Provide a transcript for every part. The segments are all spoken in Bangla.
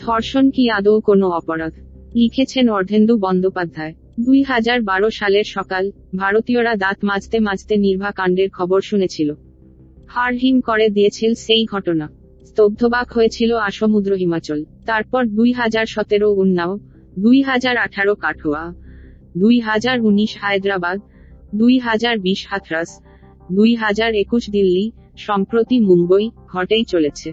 ধর্ষণ কি আদৌ কোনো অপরাধ? লিখেছেন অর্ধেন্দু বন্দ্যোপাধ্যায়। দুই হাজার বারো সালের সকাল, ভারতীয়রা দাঁত মাজতে মাজতে নির্ভা কাণ্ডের খবর শুনেছিল। হাড় হিম করে দিয়েছিল সেই ঘটনা। স্তব্ধবাক হয়েছিল আসমুদ্র হিমাচল। তারপর দুই হাজার সতেরো উন্নাও, দুই হাজার আঠারো কাঠোয়া, দুই হাজার উনিশ হায়দ্রাবাদ, দুই হাজার বিশ হাথরাস, দুই হাজার একুশ দিল্লি, সম্প্রতি মুম্বই, ঘটেই চলেছে।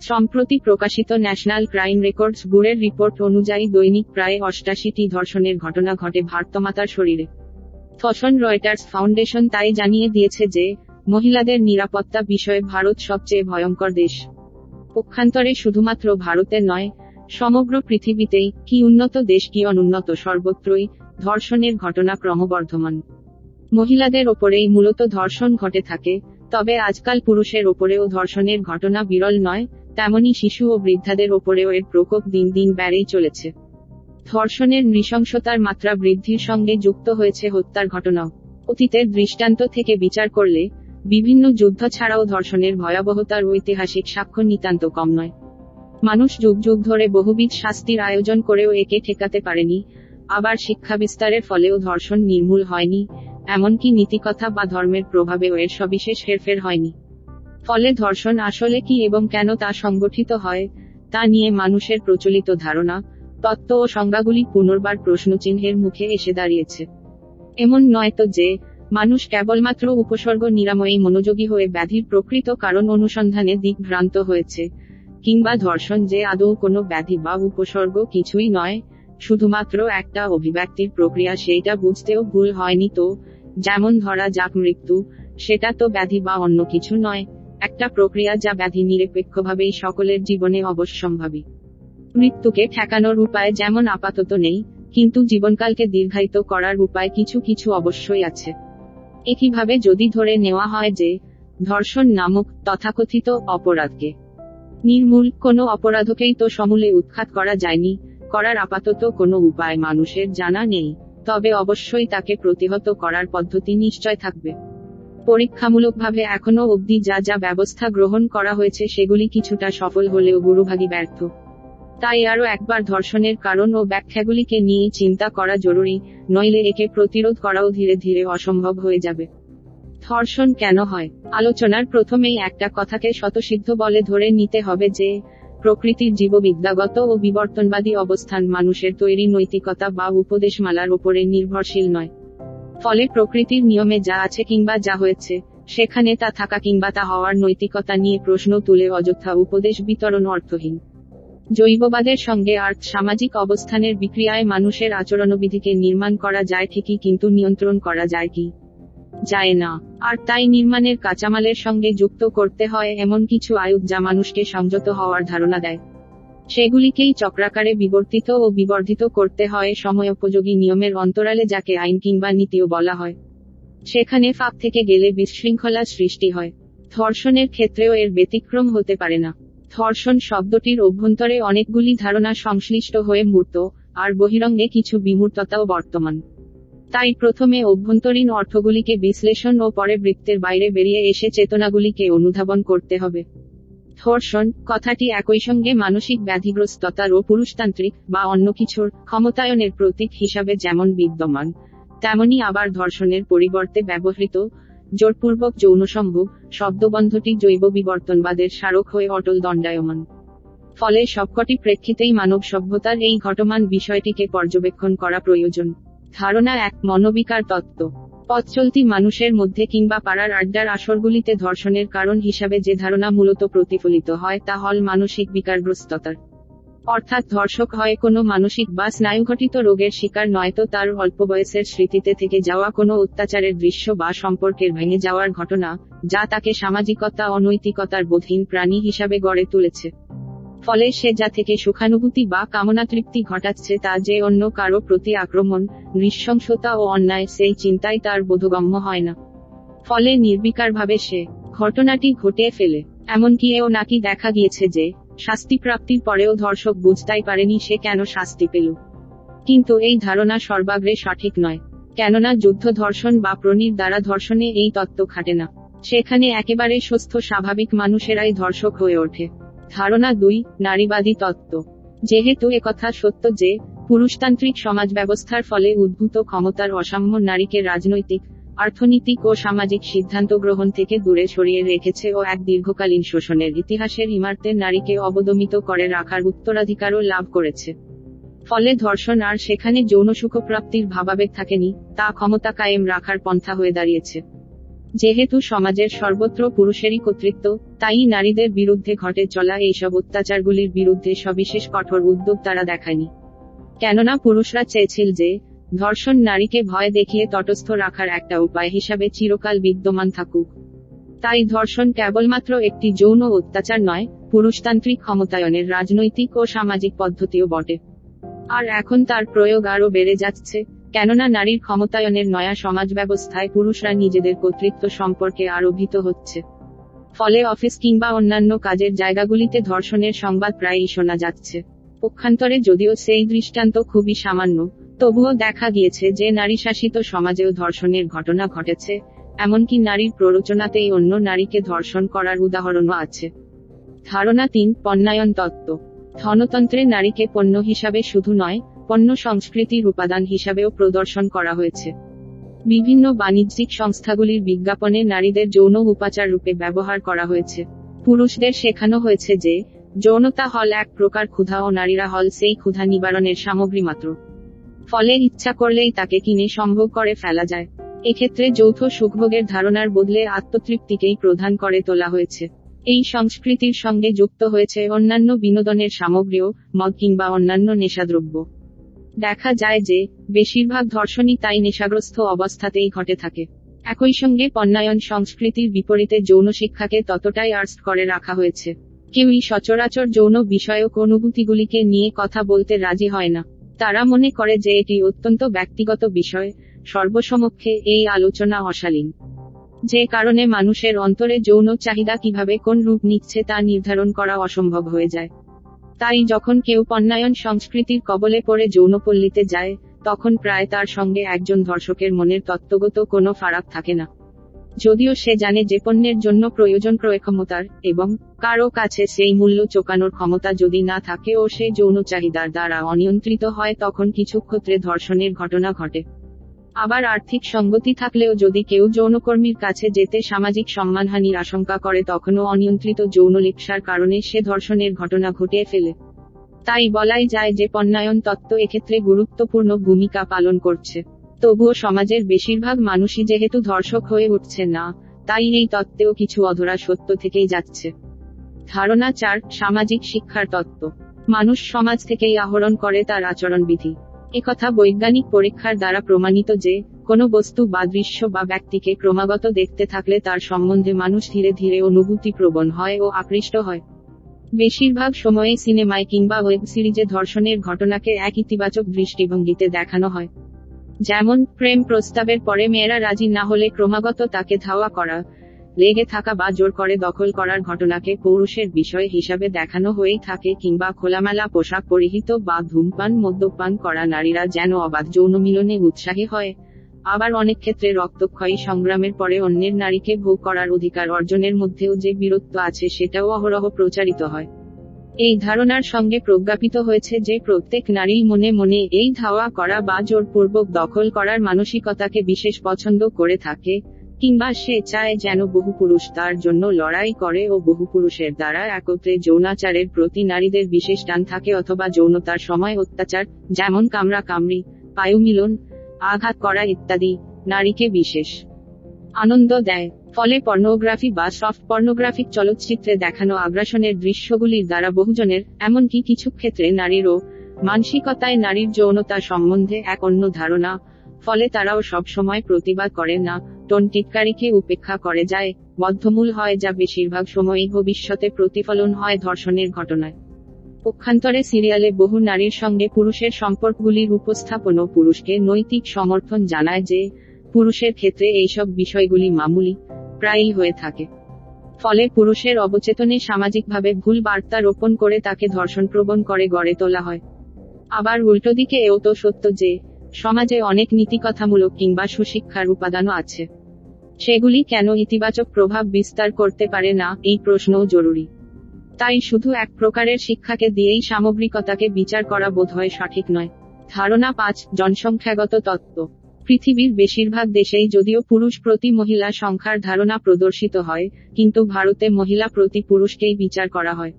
সম্প্রতি প্রকাশিত ন্যাশনাল ক্রাইম রেকর্ডস ব্যুরের রিপোর্ট অনুযায়ী দৈনিক প্রায় অষ্টাশিটি ধর্ষণের ঘটনা ঘটে ভারতমাতার শরীরে। থসন রয়টার্স ফাউন্ডেশন তাই জানিয়ে দিয়েছে যে, মহিলাদের নিরাপত্তা বিষয়ে ভারত সবচেয়ে ভয়ঙ্কর দেশ। পক্ষান্তরে শুধুমাত্র ভারতের নয়, সমগ্র পৃথিবীতেই কি উন্নত দেশ, কি অনুন্নত, সর্বত্রই ধর্ষণের ঘটনা ক্রমবর্ধমান। মহিলাদের ওপরেই মূলত ধর্ষণ ঘটে থাকে, তবে আজকাল পুরুষের ওপরেও ধর্ষণের ঘটনা বিরল নয় তেমনি শিশু ও বৃদ্ধাদের ওপরেও এর প্রকোপ দিন দিন বেড়েই চলেছে। ধর্ষণের নৃশংসতার মাত্রা বৃদ্ধির সঙ্গে যুক্ত হয়েছে হত্যার ঘটনাও। অতীতের দৃষ্টান্ত থেকে বিচার করলে, বিভিন্ন যুদ্ধ ছাড়াও ধর্ষণের ভয়াবহতার ঐতিহাসিক সাক্ষ্য নিতান্ত কম নয়। মানুষ যুগ যুগ ধরে বহুবিধ শাস্তির আয়োজন করেও একে ঠেকাতে পারেনি, আবার শিক্ষা বিস্তারের ফলেও ধর্ষণ নির্মূল হয়নি, এমনকি নীতিকথা বা ধর্মের প্রভাবেও এর সবিশেষ হেরফের হয়নি। ফলে ধর্ষণ আসলে কি এবং কেন তা সংগঠিত হয়, তা নিয়ে মানুষের প্রচলিত ধারণা, তত্ত্ব ও সংজ্ঞাগুলি পুনর্বার প্রশ্নচিহ্নের মুখে এসে দাঁড়িয়েছে। এমন নয় তো যে, মানুষ কেবলমাত্র উপসর্গ নিরাময়ী মনোযোগী হয়ে ব্যাধির প্রকৃত কারণ অনুসন্ধানে দিক ভ্রান্ত হয়েছে, কিংবা ধর্ষণ যে আদৌ কোনো ব্যাধি বা উপসর্গ কিছুই নয়, শুধুমাত্র একটা অভিব্যক্তির প্রক্রিয়া সেইটা বুঝতেও ভুল হয়নি তো, যেমন ধরা যাক মৃত্যু, সেটা তো ব্যাধি বা অন্য কিছু নয়। একটা প্রক্রিয়া যা ব্যাধি নিরপেক্ষভাবেই সকলের জীবনে অবশ্যম্ভাবী। মৃত্যুকে ঠেকানোর উপায় যেমন আপাতত নেই, কিন্তু জীবনকালকে দীর্ঘায়িত করার উপায় কিছু কিছু অবশ্যই আছে। একইভাবে যদি ধরে নেওয়া হয় যে, ধর্ষণ নামক তথাকথিত অপরাধকে নির্মূল কোনো অপরাধকেই তো সমূলে উৎখাত করা যায়নি, করার আপাতত কোনো উপায় মানুষের জানা নেই, তবে অবশ্যই তাকে প্রতিহত করার পদ্ধতি নিশ্চয় থাকবে। পরীক্ষামূলকভাবে এখনও অবধি যা যা ব্যবস্থা গ্রহণ করা হয়েছে সেগুলি কিছুটা সফল হলেও গুরুভাগী ব্যর্থ। তাই আরও একবার ধর্ষণের কারণ ও ব্যাখ্যাগুলিকে নিয়ে চিন্তা করা জরুরি, নইলে একে প্রতিরোধ করাও ধীরে ধীরে অসম্ভব হয়ে যাবে। ধর্ষণ কেন হয়? আলোচনার প্রথমেই একটা কথাকে শতসিদ্ধ বলে ধরে নিতে হবে যে, প্রকৃতির জীববিদ্যাগত ও বিবর্তনবাদী অবস্থান মানুষের তৈরি নৈতিকতা বা উপদেশমালার উপরে নির্ভরশীল নয়। ফলে প্রকৃতির নিয়মে যা আছে কিংবা যা হয়েছে, সেখানে তা থাকা কিংবা তা হওয়ার নৈতিকতা নিয়ে প্রশ্ন তুলে অযথা উপদেশ বিতরণ অর্থহীন। জৈববাদের সঙ্গে আর্থ সামাজিক অবস্থানের বিক্রিয়ায় মানুষের আচরণবিধিকে নির্মাণ করা যায় ঠিকই কিন্তু নিয়ন্ত্রণ করা যায় কি? যায় না। আর তাই নির্মাণের কাঁচামালের সঙ্গে যুক্ত করতে হয় এমন কিছু আয়ুধ যা মানুষকে সংযত হওয়ার ধারণা দেয়। সেগুলিকেই চক্রাকারে বিবর্তিত ও বিবর্ধিত করতে হয় সময়োপযোগী নিয়মের অন্তরালে যাকে আইন কিংবা নীতিও বলা হয়। সেখানে ফাঁক থেকে গেলে বিশৃঙ্খলা সৃষ্টি হয়। ধর্ষণের ক্ষেত্রেও এর ব্যতিক্রম হতে পারে না। ধর্ষণ শব্দটির অভ্যন্তরে অনেকগুলি ধারণা সংশ্লিষ্ট হয়ে মূর্ত, আর বহিরঙ্গে কিছু বিমূর্ততাও বর্তমান। তাই প্রথমে অভ্যন্তরীণ অর্থগুলিকে বিশ্লেষণ ও পরে বৃত্তের বাইরে বেরিয়ে এসে চেতনাগুলিকে অনুধাবন করতে হবে। ধর্ষণ, কথাটি একই সঙ্গে মানসিক ব্যাধিগ্রস্ততার ও পুরুষতান্ত্রিক বা অন্য কিছুর ক্ষমতায়নের প্রতীক হিসাবে যেমন বিদ্যমান, তেমনি আবার ধর্ষণের পরিবর্তে ব্যবহৃত জোরপূর্বক যৌনসম্ভোগ, শব্দবন্ধটি জৈব বিবর্তনবাদের স্মারক হয়ে অটল দণ্ডায়মান। ফলে সবকটি প্রেক্ষিতেই মানব সভ্যতার এই ঘটমান বিষয়টিকে পর্যবেক্ষণ করা প্রয়োজন। ধারণা এক মনোবিকার তত্ত্ব। পথ চলতি মানুষের মধ্যে কিংবা পাড়ার আড্ডার আসরগুলিতে ধর্ষণের কারণ হিসাবে যে ধারণা মূলত প্রতিফলিত হয়, তা হল মানসিক বিকারগ্রস্ততার অর্থাৎ ধর্ষক হয় কোনো মানসিক বা স্নায়ুঘটিত রোগের শিকার নয়তো তার অল্প বয়সের স্মৃতিতে থেকে যাওয়া কোনো অত্যাচারের দৃশ্য বা সম্পর্কের ভেঙে যাওয়ার ঘটনা, যা তাকে সামাজিকতা, অনৈতিকতার বোধহীন প্রাণী হিসাবে গড়ে তুলেছে। ফলে সে যা থেকে সুখানুভূতি বা কামনা তৃপ্তি ঘটাচ্ছে তা যে অন্য কারও প্রতি আক্রমণ, নৃশংসতা ও অন্যায় সেই চিন্তায় তার বোধগম্য হয় না। ফলে নির্বিকারভাবে সে ঘটনাটি ঘটিয়ে ফেলে। এমনকি এও নাকি দেখা গিয়েছে যে শাস্তি প্রাপ্তির পরেও ধর্ষক বুঝতেই পারেনি সে কেন শাস্তি পেল। কিন্তু এই ধারণা সর্বাগ্রে সঠিক নয়। কেননা যুদ্ধ ধর্ষণ বা প্রণীর দ্বারা ধর্ষণে এই তত্ত্ব খাটে না। সেখানে একেবারে সুস্থ স্বাভাবিক মানুষেরাই ধর্ষক হয়ে ওঠে। ধারণা দুই, নারীবাদী তত্ত্ব। যেহেতু একথা সত্য যে, পুরুষতান্ত্রিক সমাজ ব্যবস্থার ফলে উদ্ভূত ক্ষমতার অসাম্য নারীকে রাজনৈতিক, অর্থনৈতিক ও সামাজিক সিদ্ধান্ত গ্রহণ থেকে দূরে সরিয়ে রেখেছে ও এক দীর্ঘকালীন শোষণের ইতিহাসের ইমার্তে নারীকে অবদমিত করে রাখার উত্তরাধিকারও লাভ করেছে। ফলে ধর্ষণ আর সেখানে যৌন সুখপ্রাপ্তির ভাবাবেগ থাকেনি, তা ক্ষমতা কায়েম রাখার পন্থা হয়ে দাঁড়িয়েছে। যেহেতু সমাজের সর্বত্র পুরুষেরই কর্তৃত্ব, তাই নারীদের বিরুদ্ধে ঘটে চলা এইসব অত্যাচারগুলির বিরুদ্ধে সবিশেষ কঠোর উদ্যোগ তারা দেখায়নি। কেননা পুরুষরা চেয়েছিল যে, ধর্ষণ নারীকে ভয় দেখিয়ে তটস্থ রাখার একটা উপায় হিসাবে চিরকাল বিদ্যমান থাকুক। তাই ধর্ষণ কেবলমাত্র একটি যৌন অত্যাচার নয়, পুরুষতান্ত্রিক ক্ষমতায়নের রাজনৈতিক ও সামাজিক পদ্ধতিও বটে। আর এখন তার প্রয়োগ আরও বেড়ে যাচ্ছে। কেননা নারীর ক্ষমতায়নের নয়া সমাজ ব্যবস্থায় পুরুষরা নিজেদের কর্তৃত্ব সম্পর্কে আরও ভীত হচ্ছে। ফলে অফিস কিংবা অন্যান্য কাজের জায়গাগুলিতে ধর্ষণের সংবাদ প্রায়ই শোনা যাচ্ছে। পক্ষান্তরে যদিও সেই দৃষ্টান্ত খুবই সামান্য, তবুও দেখা গিয়েছে যে নারী শাসিত সমাজেও ধর্ষণের ঘটনা ঘটেছে, এমনকি নারীর প্ররোচনাতেই অন্য নারীকে ধর্ষণ করার উদাহরণও আছে। ধারণা তিন পণ্যায়ন তত্ত্ব। ধনতন্ত্রে নারীকে পণ্য হিসাবে শুধু নয় পণ্য সংস্কৃতির উপাদান হিসাবেও প্রদর্শন করা হয়েছে। বিভিন্ন বাণিজ্যিক সংস্থাগুলির বিজ্ঞাপনে নারীদের যৌন উপাচার রূপে ব্যবহার করা হয়েছে। পুরুষদের শেখানো হয়েছে যে, যৌনতা হল এক প্রকার ক্ষুধা ও নারীরা হল সেই ক্ষুধা নিবারণের সামগ্রী মাত্র। ফলে ইচ্ছা করলেই তাকে কিনে সম্ভব করে ফেলা যায়। এক্ষেত্রে যৌথ সুখভোগের ধারণার বদলে আত্মতৃপ্তিকেই প্রধান করে তোলা হয়েছে। এই সংস্কৃতির সঙ্গে যুক্ত হয়েছে অন্যান্য বিনোদনের সামগ্রীও, মদ কিংবা অন্যান্য নেশাদ্রব্য। দেখা যায় যে, বেশিরভাগ ধর্ষণই তাই নেশাগ্রস্ত অবস্থাতেই ঘটে থাকে। একই সঙ্গে পণ্যায়ন সংস্কৃতির বিপরীতে যৌন শিক্ষাকে ততটাই আর্টস করে রাখা হয়েছে। কেউই সচরাচর যৌন বিষয়ক অনুভূতিগুলিকে নিয়ে কথা বলতে রাজি হয় না। তারা মনে করে যে এটি অত্যন্ত ব্যক্তিগত বিষয়, সর্বসমক্ষে এই আলোচনা অশালীন। যে কারণে মানুষের অন্তরে যৌন চাহিদা কীভাবে কোন রূপ নিচ্ছে তা নির্ধারণ করা অসম্ভব হয়ে যায়। তাই যখন কেউ পণ্যায়ন সংস্কৃতির কবলে পড়ে যৌনপল্লীতে যায়, তখন প্রায় তার সঙ্গে একজন ধর্ষকের মনের তত্ত্বগত কোনো ফারাক থাকে না। যদিও সে জানে যে পণ্যের জন্য প্রয়োজন ক্রয় ক্ষমতার এবং কারও কাছে সেই মূল্য চোকানোর ক্ষমতা যদি না থাকে ও সে যৌন চাহিদার দ্বারা অনিয়ন্ত্রিত হয়, তখন কিছু ক্ষেত্রে ধর্ষণের ঘটনা ঘটে। আবার আর্থিক সঙ্গতি থাকলেও যদি কেউ যৌনকর্মীর কাছে যেতে সামাজিক সম্মানহানির আশঙ্কা করে, তখনও অনিয়ন্ত্রিত যৌন লিপ্সার কারণে সে ধর্ষণের ঘটনা ঘটিয়ে ফেলে। তাই বলাই যায় যে পণ্যায়ন তত্ত্ব এক্ষেত্রে গুরুত্বপূর্ণ ভূমিকা পালন করছে। তবুও সমাজের বেশিরভাগ মানুষই যেহেতু ধর্ষক হয়ে উঠছে না, তাই এই তত্ত্বেও কিছু অধরা সত্য থেকেই যাচ্ছে। ধারণা চার, সামাজিক শিক্ষার তত্ত্ব। মানুষ সমাজ থেকেই আহরণ করে তার আচরণবিধি। একথা বৈজ্ঞানিক পরীক্ষার দ্বারা প্রমাণিত যে, কোনো বস্তু বা দৃশ্য বা ব্যক্তিকে ক্রমাগত দেখতে থাকলে তার সম্বন্ধে মানুষ ধীরে ধীরে অনুভূতি প্রবণ হয় ও আকৃষ্ট হয়। বেশিরভাগ সময়ে সিনেমায় কিংবা ওয়েব সিরিজে ধর্ষণের ঘটনাকে এক ইতিবাচক দৃষ্টিভঙ্গিতে দেখানো হয়। যেমন, প্রেম প্রস্তাবের পরে মেয়েরা রাজি না হলে ক্রমাগত তাকে ধাওয়া করা লেগে থাকা বা জোর করে দখল করার ঘটনাকে পৌরুষের বিষয় হিসাবে দেখানো হয়েই থাকে কিংবা খোলামেলা পোশাক পরিহিত বা ধূমপান, মদ্যপান করা নারীরা যেন অবাধ যৌন মিলনে উৎসাহী হয়। আবার অনেক ক্ষেত্রে রক্তক্ষয়ী সংগ্রামের পরে অন্যের নারীকে ভোগ করার অধিকার অর্জনের মধ্যেও যে বীরত্ব আছে সেটাও অহরহ প্রচারিত হয়। এই ধারণার সঙ্গে প্রজ্ঞাপিত হয়েছে যে প্রত্যেক নারী মনে মনে এই ধাওয়া করা বা জোরপূর্বক দখল করার মানসিকতাকে বিশেষ পছন্দ করে থাকে। কিংবা সে চায় যেন বহু পুরুষ তার জন্য লড়াই করে ও বহু পুরুষের দ্বারা একত্রে যৌনাচারের প্রতি নারীদের বিশেষ টান থাকে অথবা যৌনতার সময় অত্যাচার, যেমন কামরা, কামড়ি, পায়ুমিলন, আঘাত করা ইত্যাদি, নারীকে বিশেষ আনন্দ দেয়। ফলে পর্নোগ্রাফি বা সফট পর্নোগ্রাফিক চলচ্চিত্রে দেখানো আগ্রাসনের দৃশ্যগুলির দ্বারা বহুজনের, এমনকি কিছু ক্ষেত্রে নারীরও, মানসিকতায় নারীর যৌনতা সম্বন্ধে এক অন্য ধারণা ফলে তারাও সব সময় প্রতিবাদ করে, না, টোন টিটকারিকে উপেক্ষা করে যায়? বদ্ধমূল হয় যা বেশিরভাগ সময়ই ভবিষ্যতে প্রতিফলন হয় ধর্ষণের ঘটনায়। পক্ষান্তরে সিরিয়ালে বহু নারীর সঙ্গে পুরুষের সম্পর্কগুলির উপস্থাপনও পুরুষকে নৈতিক সমর্থন জানায় যে, পুরুষের ক্ষেত্রে এইসব বিষয়গুলি মামুলি, প্রায়ই হয়ে থাকে। ফলে পুরুষের অবচেতনে সামাজিকভাবে ভুল বার্তা রোপণ করে তাকে ধর্ষণপ্রবণ করে গড়ে তোলা হয়। আবার উল্টো দিকে এও তো সত্য যে সমাজে অনেক নীতিকথামূলক কিংবা সুশিক্ষার উপাদানও আছে। সেগুলি কেন ইতিবাচক প্রভাব বিস্তার করতে পারে না, এই প্রশ্নও জরুরি। তাই শুধু এক প্রকারের শিক্ষাকে দিয়েই সামগ্রিকতাকে বিচার করা বোধহয় সঠিক নয়। ধারণা পাঁচ, জনসংখ্যাগত তত্ত্ব। পৃথিবীর বেশিরভাগ দেশেই যদিও পুরুষ প্রতি মহিলা সংখ্যার ধারণা প্রদর্শিত হয়, কিন্তু ভারতে মহিলা প্রতি পুরুষকেই বিচার করা হয়।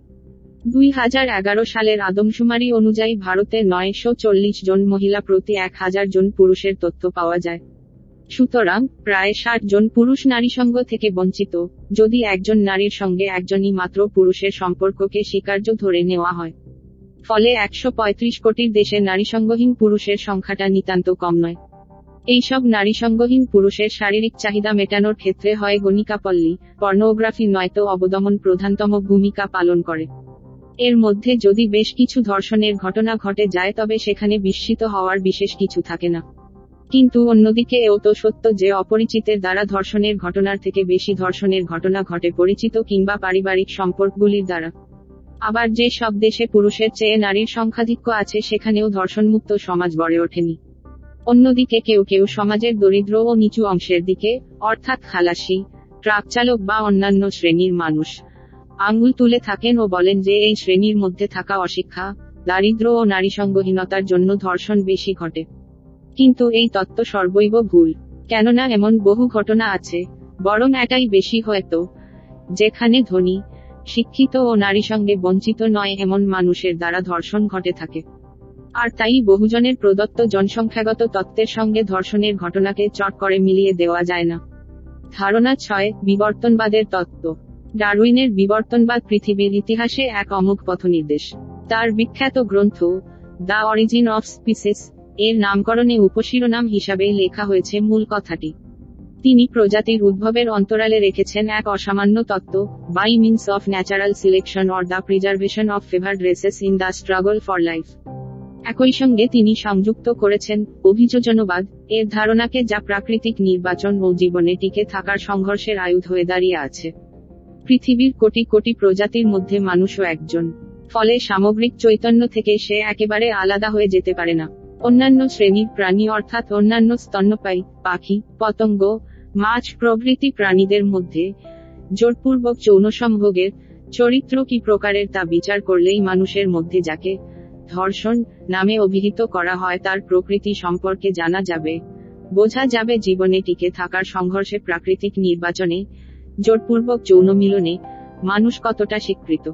দুই হাজার এগারো সালের আদমশুমারি অনুযায়ী ভারতে নয়শো চল্লিশ জন মহিলা প্রতি এক হাজার জন পুরুষের তথ্য পাওয়া যায়। সুতরাং, প্রায় ষাট জন পুরুষ নারীসঙ্গ থেকে বঞ্চিত। যদি একজন নারীর সঙ্গে একজনই মাত্র পুরুষের সম্পর্ককে স্বীকার্য ধরে নেওয়া হয়। ফলে একশো পঁয়ত্রিশ কোটির দেশে নারীসঙ্গহীন পুরুষের সংখ্যাটা নিতান্ত কম নয়। এইসব নারীসঙ্গহীন পুরুষের শারীরিক চাহিদা মেটানোর ক্ষেত্রে হয় গণিকাপল্লী, পর্নোগ্রাফি নয়তো অবদমন প্রধানতম ভূমিকা পালন করে। এর মধ্যে যদি বেশ কিছু ধর্ষণের ঘটনা ঘটে যায় তবে সেখানে বিস্মিত হওয়ার বিশেষ কিছু থাকে না। কিন্তু অন্যদিকে এও তো সত্য যে অপরিচিতের দ্বারা ধর্ষণের ঘটনার থেকে বেশি ধর্ষণের ঘটনা ঘটে পরিচিত কিংবা পারিবারিক সম্পর্কগুলির দ্বারা। আবার যে সব দেশে পুরুষের চেয়ে নারীর সংখ্যাধিক্য আছে সেখানেও ধর্ষণমুক্ত সমাজ গড়ে ওঠেনি। অন্যদিকে কেউ কেউ সমাজের দরিদ্র ও নিচু অংশের দিকে, অর্থাৎ খালাসি ট্রাক চালক বা অন্যান্য শ্রেণির মানুষ আঙ্গুল তুলে থাকেন ও বলেন যে এই শ্রেণির মধ্যে থাকা অশিক্ষা, দারিদ্র ও নারীসঙ্গহীনতার জন্য ধর্ষণ বেশি ঘটে। কিন্তু এই তত্ত্ব সর্বৈব ভুল। কেননা এমন বহু ঘটনা আছে, বরং এটাই বেশি হয়তো, যেখানে ধনী, শিক্ষিত ও নারী সঙ্গে বঞ্চিত নয় এমন মানুষের দ্বারা ধর্ষণ ঘটে থাকে। আর তাই বহুজনের প্রদত্ত জনসংখ্যাগত তত্ত্বের সঙ্গে ধর্ষণের ঘটনাকে চট করে মিলিয়ে দেওয়া যায় না। ধারণা ছয়, বিবর্তনবাদের তত্ত্ব। ডারউইনের বিবর্তনবাদ পৃথিবীর ইতিহাসে এক অমুক পথনির্দেশ। তার বিখ্যাত গ্রন্থ, দ্য অরিজিন অফ স্পিসিস, এর নামকরণে উপশিরোনাম হিসাবে লেখা হয়েছে মূল কথাটি। তিনি প্রজাতির উদ্ভবের অন্তরালে রেখেছেন এক অসামান্য তত্ত্ব by means of natural selection or the preservation of favoured races in the struggle for life একই সঙ্গে তিনি সংযুক্ত করেছেন অভিযোজনবাদ, এর ধারণাকে যা প্রাকৃতিক নির্বাচন ও জীবনে টিকে থাকার সংঘর্ষের আয়ুধ হয়ে দাঁড়িয়ে আছে। পৃথিবীর কোটি কোটি প্রজাতির মধ্যে মানুষও একজন। ফলে সামগ্রিক চৈতন্য থেকে সে একেবারে আলাদা হয়ে যেতে পারে না। অন্যান্য শ্রেণির প্রাণী অর্থাৎ অন্যান্য স্তন্যপায়ী, পাখি, পতঙ্গ, মাছ প্রভৃতি প্রাণীদের মধ্যে জোরপূর্বক যৌন সম্ভোগের চরিত্র কি প্রকারের তা বিচার করলেই মানুষের মধ্যে যাকে ধর্ষণ নামে অভিহিত করা হয় তার প্রকৃতি সম্পর্কে জানা যাবে। বোঝা যাবে জীবনে টিকে থাকার সংঘর্ষে প্রাকৃতিক নির্বাচনে জোরপূর্বক যৌন মিলনে মানুষ কতটা স্বীকৃত?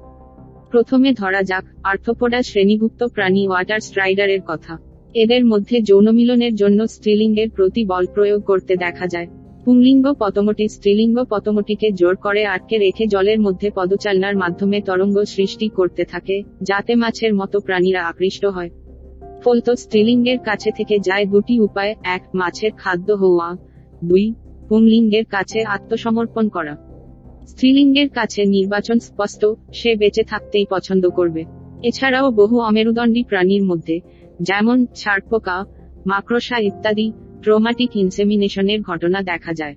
প্রথমে ধরা যাক, আর্থপোডা শ্রেণীভুক্ত প্রাণী ওয়াটার স্ট্রাইডারের কথা। এদের মধ্যে যৌন মিলনের জন্য স্ত্রীলিঙ্গের প্রতি বল প্রয়োগ করতে দেখা যায়। পুংলিঙ্গ পতমটি স্ত্রীলিঙ্গ পতমটিকে জোর করে আটকে রেখে জলের মধ্যে পদচালনার মাধ্যমে তরঙ্গ সৃষ্টি করতে থাকে, যাতে মাছের মতো প্রাণীরা আকৃষ্ট হয়। ফলত স্ত্রীলিঙ্গের কাছে থেকে যায় দুটি উপায়, এক, মাছের খাদ্য হওয়া, দুই পুংলিঙ্গের কাছে আত্মসমর্পণ করা। স্ত্রীলিঙ্গের কাছে নির্বাচন স্পষ্ট, সে বেঁচে থাকতেই পছন্দ করবে। এছাড়াও বহু অমেরুদণ্ডী প্রাণীর মধ্যে, যেমন ছাড়পোকা মাকড়সা ইত্যাদি, ট্রোমাটিক ইনসেমিনেশনের ঘটনা দেখা যায়।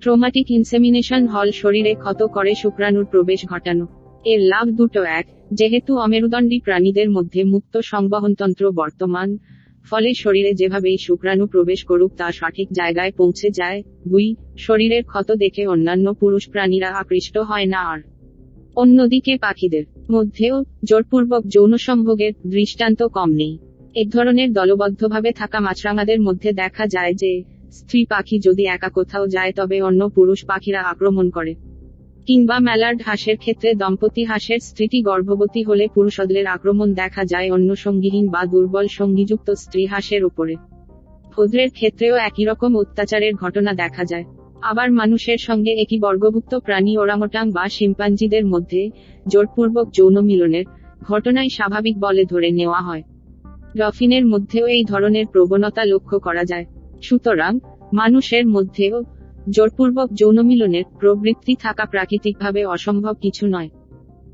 ট্রোমাটিক ইনসেমিনেশন হল শরীরে ক্ষত করে শুক্রাণুর প্রবেশ ঘটানো। এর লাভ দুটো, এক, যেহেতু অমেরুদণ্ডী প্রাণীদের মধ্যে মুক্ত সংবহনতন্ত্র বর্তমান ফলে শরীরে যেভাবেই শুক্রাণু প্রবেশ করুক তা সঠিক জায়গায় পৌঁছে যায়। দুই, শরীরের ক্ষত দেখে অন্যান্য পুরুষ প্রাণীরা আকৃষ্ট হয় না আর। অন্যদিকে পাখিদের মধ্যেও জোরপূর্বক যৌন সম্ভোগের দৃষ্টান্ত কম নেই। এক ধরনের দলবদ্ধভাবে থাকা মাছরাঙাদের মধ্যে দেখা যায় যে, স্ত্রী পাখি যদি একা কোথাও যায় তবে অন্য পুরুষ পাখিরা আক্রমণ করে। কিংবা ম্যালার্ড হাঁসের ক্ষেত্রে দম্পতি হাঁসের স্ত্রীটি গর্ভবতী হলে পুরুষদের আক্রমণ দেখা যায় অন্য সঙ্গীহীন বা দুর্বল সঙ্গীযুক্ত স্ত্রী হাঁসের উপরে। ভদ্রের ক্ষেত্রেও একই রকম অত্যাচারের ঘটনা দেখা যায়। আবার মানুষের সঙ্গে একই বর্গভুক্ত প্রাণী ওরামোটাং বা শিম্পাঞ্জিদের মধ্যে জোরপূর্বক যৌন মিলনের ঘটনাই স্বাভাবিক বলে ধরে নেওয়া হয়। ডফিনের মধ্যেও এই ধরনের প্রবণতা লক্ষ্য করা যায়। সুতরাং মানুষের মধ্যেও জোরপূর্বক যৌন মিলনের প্রবৃত্তি থাকা প্রাকৃতিকভাবে অসম্ভব কিছু নয়।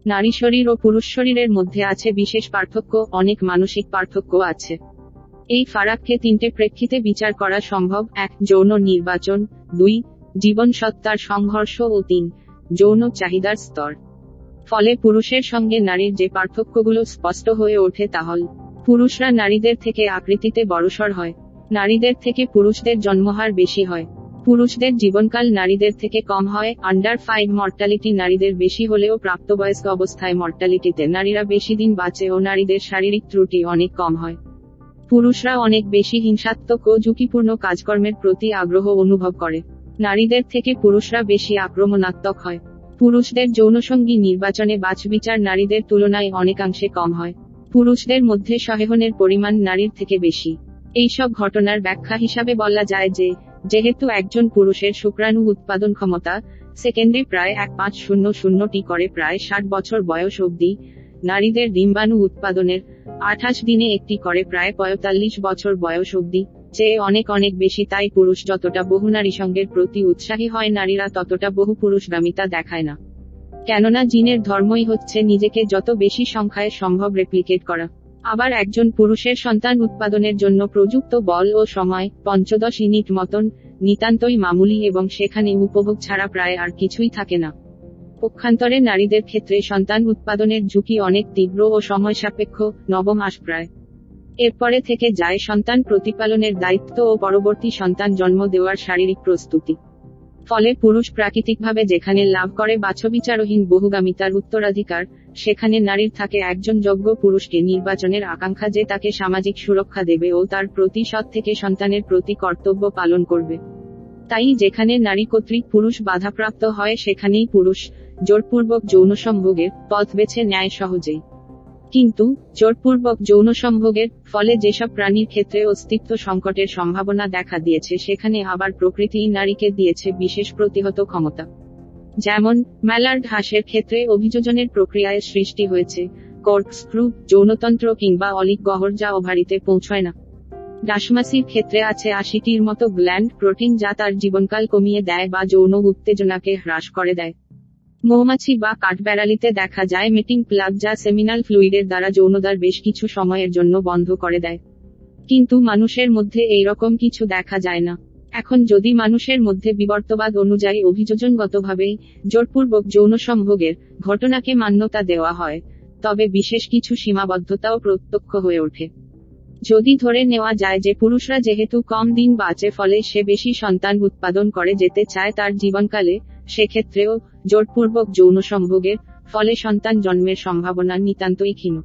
নারী শরীর ও পুরুষ শরীরের মধ্যে আছে বিশেষ পার্থক্য, অনেক মানসিক পার্থক্য আছে। এই ফারাককে তিনটে প্রেক্ষিতে বিচার করা সম্ভব, এক, যৌন নির্বাচন, দুই জীবন সত্তার সংঘর্ষ ও তিন, যৌন চাহিদার স্তর। ফলে পুরুষের সঙ্গে নারীর যে পার্থক্যগুলো স্পষ্ট হয়ে ওঠে তা হল, পুরুষরা নারীদের থেকে আকৃতিতে বড়সড় হয়, নারীদের থেকে পুরুষদের জন্মহার বেশি হয়। পুরুষদের জীবনকাল নারীদের থেকে কম হয় আন্ডার ফাইভ মর্টালিটি নারীদের বেশি হলেও প্রাপ্তবয়স্ক অবস্থায় মর্টালিটিতে নারীরা বেশি দিন বাঁচে ও নারীদের শারীরিক ত্রুটি অনেক কম হয়। পুরুষরা অনেক বেশি হিংসাত্মক ও ঝুঁকিপূর্ণ কাজকর্মের প্রতি আগ্রহ অনুভব করে। নারীদের থেকে পুরুষরা বেশি আক্রমণাত্মক হয়। পুরুষদের যৌনসঙ্গী নির্বাচনে বাছবিচার নারীদের তুলনায় অনেকাংশে কম হয়। পুরুষদের মধ্যে সহেহনের পরিমাণ নারীর থেকে বেশি। এইসব ঘটনার ব্যাখ্যা হিসাবে বলা যায় যে যেহেতু একজন পুরুষের শুক্রাণু উৎপাদন ক্ষমতা, সেকেন্ডে প্রায় এক পাঁচ শূন্য শূন্যটি করে প্রায় ষাট বছর বয়স অবধি, নারীদের ডিম্বাণু উৎপাদনের আঠাশ দিনে একটি করে প্রায় পঁয়তাল্লিশ বছর বয়স অবধি চেয়ে অনেক অনেক বেশি তাই পুরুষ যতটা বহু নারী সঙ্গের প্রতি উৎসাহী হয় নারীরা ততটা বহু পুরুষগামিতা দেখায় না। কেননা জিনের ধর্মই হচ্ছে নিজেকে যত বেশি সংখ্যায় সম্ভব রেপ্লিকেট করা। আবার একজন পুরুষের সন্তান উৎপাদনের জন্য প্রযুক্ত বল ও সময়, পঞ্চদশ ইউনিট মতন, নিতান্তই মামুলি এবং সেখানে উপভোগ ছাড়া প্রায় আর কিছুই থাকে না। পক্ষান্তরে নারীদের ক্ষেত্রে সন্তান উৎপাদনের ঝুঁকি অনেক তীব্র ও সময় সাপেক্ষ, নবম আস প্রায়। এরপরে থেকে যায় সন্তান প্রতিপালনের দায়িত্ব ও পরবর্তী সন্তান জন্ম দেওয়ার শারীরিক প্রস্তুতি। ফলে পুরুষ প্রাকৃতিকভাবে যেখানে লাভ করে বাছবিচারহীন বহুগামিতার উত্তরাধিকার, সেখানে নারীর থাকে একজন যোগ্য পুরুষকে নির্বাচনের আকাঙ্ক্ষা যে তাকে সামাজিক সুরক্ষা দেবে ও তার প্রতি সৎ থেকে সন্তানের প্রতি কর্তব্য পালন করবে। তাই যেখানে নারী কর্তৃক পুরুষ বাধাপ্রাপ্ত হয়, সেখানেই পুরুষ জোরপূর্বক যৌন সম্ভোগের পথ বেছে নেয় সহজেই। কিন্তু, জোরপূর্বক যৌন সম্ভোগের ফলে যেসব প্রাণীর ক্ষেত্রে অস্তিত্ব সংকটের সম্ভাবনা দেখা দিয়েছে, সেখানে আবার প্রকৃতি নারীকে দিয়েছে বিশেষ প্রতিহত ক্ষমতা। যেমন, ম্যালার্ড হাঁসের ক্ষেত্রে অভিযোজনের প্রক্রিয়ায় সৃষ্টি হয়েছে কর্ক যৌনতন্ত্র কিংবা অলিক গহর যা ওভারিতে পৌঁছয় না। ডাসমাসির ক্ষেত্রে আছে আশিটির মতো গ্ল্যান্ড প্রোটিন যা তার জীবনকাল কমিয়ে দেয় বা যৌন উত্তেজনাকে হ্রাস করে দেয়। মৌমাছি বা কাঠবেড়ালিতে দেখা যায় মিটিং প্লাগ যা সেমিনাল ফ্লুইডের দ্বারা যৌনদার বেশ কিছু সময়ের জন্য বন্ধ করে দেয়। কিন্তু মানুষের মধ্যে এই রকম কিছু দেখা যায় না। এখন যদি মানুষের মধ্যে বিবর্তবাদ অনুযায়ী অভিযোজনগতভাবেই জোরপূর্বক যৌন সম্ভোগের ঘটনাকে মান্যতা দেওয়া হয়, তবে বিশেষ কিছু সীমাবদ্ধতাও প্রত্যক্ষ হয়ে ওঠে। যদি ধরে নেওয়া যায় যে পুরুষরা যেহেতু কম দিন বাঁচে ফলে সে বেশি সন্তান উৎপাদন করে যেতে চায় তার জীবনকালে সেক্ষেত্রেও জোরপূর্বক যৌন সম্ভোগের ফলে সন্তান জন্মের সম্ভাবনা নিতান্তই ক্ষীণ।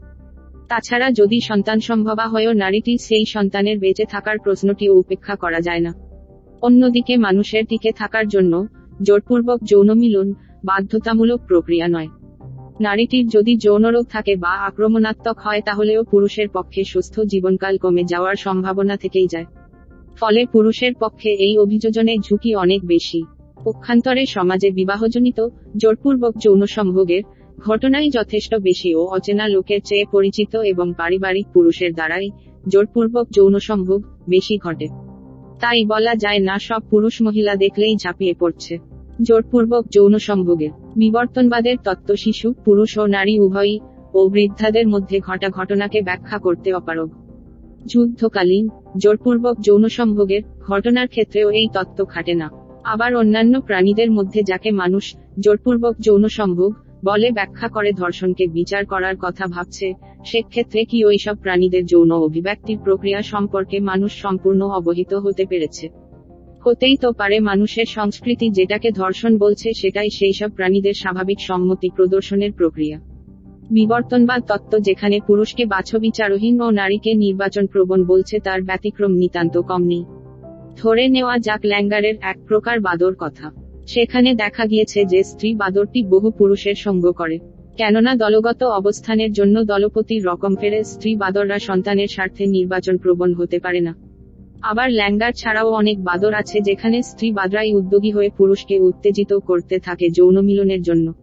তাছাড়া যদি সন্তান সম্ভবা হয়েও নারীটি সেই সন্তানের বেঁচে থাকার প্রশ্নটি উপেক্ষা করা যায় না। অন্যদিকে মানুষের টিকে থাকার জন্য জোরপূর্বক যৌন মিলন বাধ্যতামূলক প্রক্রিয়া নয়। নারীটির যদি যৌনরোগ থাকে বা আক্রমণাত্মক হয় তাহলেও পুরুষের পক্ষে সুস্থ জীবনকাল কমে যাওয়ার সম্ভাবনা থেকেই যায়। ফলে পুরুষের পক্ষে এই অভিযোজনের ঝুঁকি অনেক বেশি। পক্ষান্তরে সমাজে বিবাহজনিত, জোরপূর্বক যৌন সম্ভোগের ঘটনাই যথেষ্ট বেশি ও অচেনা লোকের চেয়ে পরিচিত এবং পারিবারিক পুরুষের দ্বারাই জোরপূর্বক যৌন সম্ভোগ বেশি ঘটে। তাই বলা যায় না, সব পুরুষ মহিলা দেখলেই ঝাঁপিয়ে পড়ছে। জোরপূর্বক যৌন সম্ভোগের বিবর্তনবাদের তত্ত্ব শিশু, পুরুষ ও নারী উভয়ই ও বৃদ্ধাদের মধ্যে ঘটা ঘটনাকে ব্যাখ্যা করতে অপারগ। যুদ্ধকালীন, জোরপূর্বক যৌন সম্ভোগের ঘটনার ক্ষেত্রেও এই তত্ত্ব খাটে না। আবার অন্যান্য প্রাণীদের মধ্যে যাকে মানুষ জোরপূর্বক যৌন সম্ভোগ বলে ব্যাখ্যা করে ধর্ষণকে বিচার করার কথা ভাবছে, সেক্ষেত্রে কি ওইসব প্রাণীদের যৌন অভিব্যক্তির প্রক্রিয়া সম্পর্কে মানুষ সম্পূর্ণ অবহিত হতে পেরেছে? হতেই তো পারে মানুষের সংস্কৃতি যেটাকে ধর্ষণ বলছে সেটাই সেই সব প্রাণীদের স্বাভাবিক সম্মতি প্রদর্শনের প্রক্রিয়া। বিবর্তনবাদ তত্ত্ব যেখানে পুরুষকে বাছবিচারহীন ও নারীকে নির্বাচন প্রবণ বলছে তার ব্যতিক্রম নিতান্ত কম নেই। ধরে নেওয়া যাক ল্যাঙ্গারের এক প্রকার বাদর কথা। সেখানে দেখা গিয়েছে যে স্ত্রী বাদরটি বহু পুরুষের সঙ্গ করে। কেননা দলগত অবস্থানের জন্য দলপতির রকম ফেরে স্ত্রী বাদররা সন্তানের স্বার্থে নির্বাচন প্রবণ হতে পারে না। আবার ল্যাঙ্গার ছাড়াও অনেক বাদর আছে যেখানে স্ত্রী বাদরাই উদ্যোগী হয়ে পুরুষকে উত্তেজিত করতে থাকে যৌন মিলনের জন্য।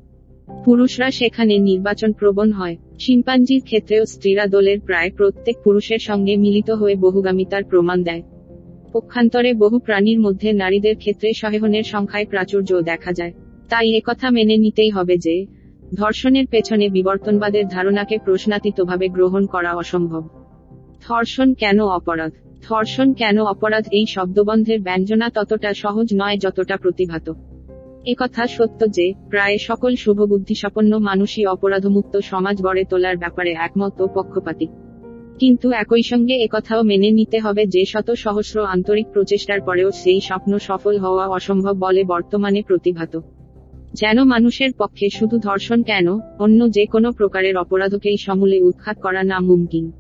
পুরুষরা সেখানে নির্বাচন প্রবণ হয়। শিম্পাঞ্জির ক্ষেত্রেও স্ত্রীরা দলের প্রায় প্রত্যেক পুরুষের সঙ্গে মিলিত হয়ে বহুগামিতার প্রমাণ দেয়। পক্ষান্তরে বহু প্রাণীর মধ্যে নারীদের ক্ষেত্রে সহেহনের সংখ্যায় প্রাচুর্য দেখা যায়। তাই একথা মেনে নিতেই হবে যে, ধর্ষণের পেছনে বিবর্তনবাদের ধারণাকে প্রশ্নাতীতভাবে গ্রহণ করা অসম্ভব। ধর্ষণ কেন অপরাধ? ধর্ষণ কেন অপরাধ? এই শব্দবন্ধের ব্যঞ্জনা ততটা সহজ নয় যতটা প্রতিভাত। একথা সত্য যে, প্রায় সকল শুভ শুভবুদ্ধিসম্পন্ন মানুষই অপরাধমুক্ত সমাজ গড়ে তোলার ব্যাপারে একমত পক্ষপাতী। কিন্তু একই সঙ্গে একথাও মেনে নিতে হবে যে শত সহস্র আন্তরিক প্রচেষ্টার পরেও সেই স্বপ্ন সফল হওয়া অসম্ভব বলে বর্তমানে প্রতিভাত। যেন মানুষের পক্ষে শুধু ধর্ষণ কেন, অন্য যে কোনো প্রকারের অপরাধকেই সমূলে উৎখাত করা না মুমকিন।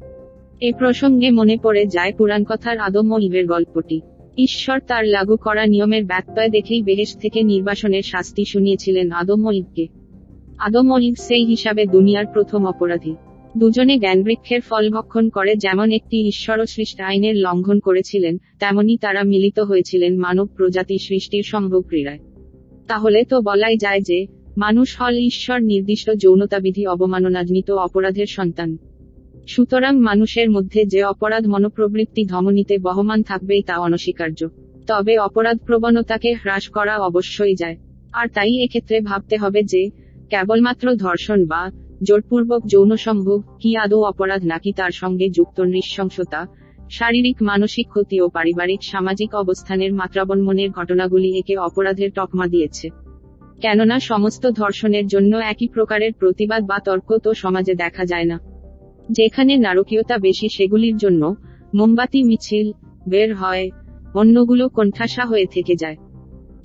এ প্রসঙ্গে মনে পড়ে যায় পুরাণ কথার আদম ও ইবের গল্পটি। ঈশ্বর তার লাগু করা নিয়মের ব্যত্যয় দেখেই বেহেশ থেকে নির্বাসনের শাস্তি শুনিয়েছিলেন আদম ও ইবকে। আদম ও ইব সেই হিসাবে দুনিয়ার প্রথম অপরাধী। দুজনে জ্ঞানবৃক্ষের ফল ভক্ষণ করে যেমন একটি ঈশ্বর সৃষ্ট আইনের লঙ্ঘন করেছিলেন, তেমনি তারা মিলিত হয়েছিলেন মানব প্রজাতি সৃষ্টির সম্ভব ক্রীড়ায় তাহলে তো বলাই যায় যে, মানুষ হল ঈশ্বর নির্দিষ্ট যৌনতাবিধি অবমাননাজনিত অপরাধের সন্তান। সুতরাং মানুষের মধ্যে যে অপরাধ মনোপ্রবৃত্তি ধমনীতে বহমান থাকবেই তা অনস্বীকার্য। তবে অপরাধ প্রবণতাকে হ্রাস করা অবশ্যই যায়। আর তাই এক্ষেত্রে ভাবতে হবে যে, কেবলমাত্র ধর্ষণ বা জোরপূর্বক যৌন সম্ভোগ, কি আদৌ অপরাধ নাকি তার সঙ্গে যুক্ত নৃশংসতা, শারীরিক, মানসিক ক্ষতি ও পারিবারিক, সামাজিক অবস্থানের মাত্রাবন্মনের ঘটনাগুলি একে অপরাধের টকমা দিয়েছে। কেননা সমস্ত ধর্ষণের জন্য একই প্রকারের প্রতিবাদ বা তর্ক তো সমাজে দেখা যায় না। যেখানে নারকীয়তা বেশি সেগুলির জন্য মোমবাতি, মিছিল, বের হয়, অন্যগুলো কোণঠাসা হয়ে থেকে যায়।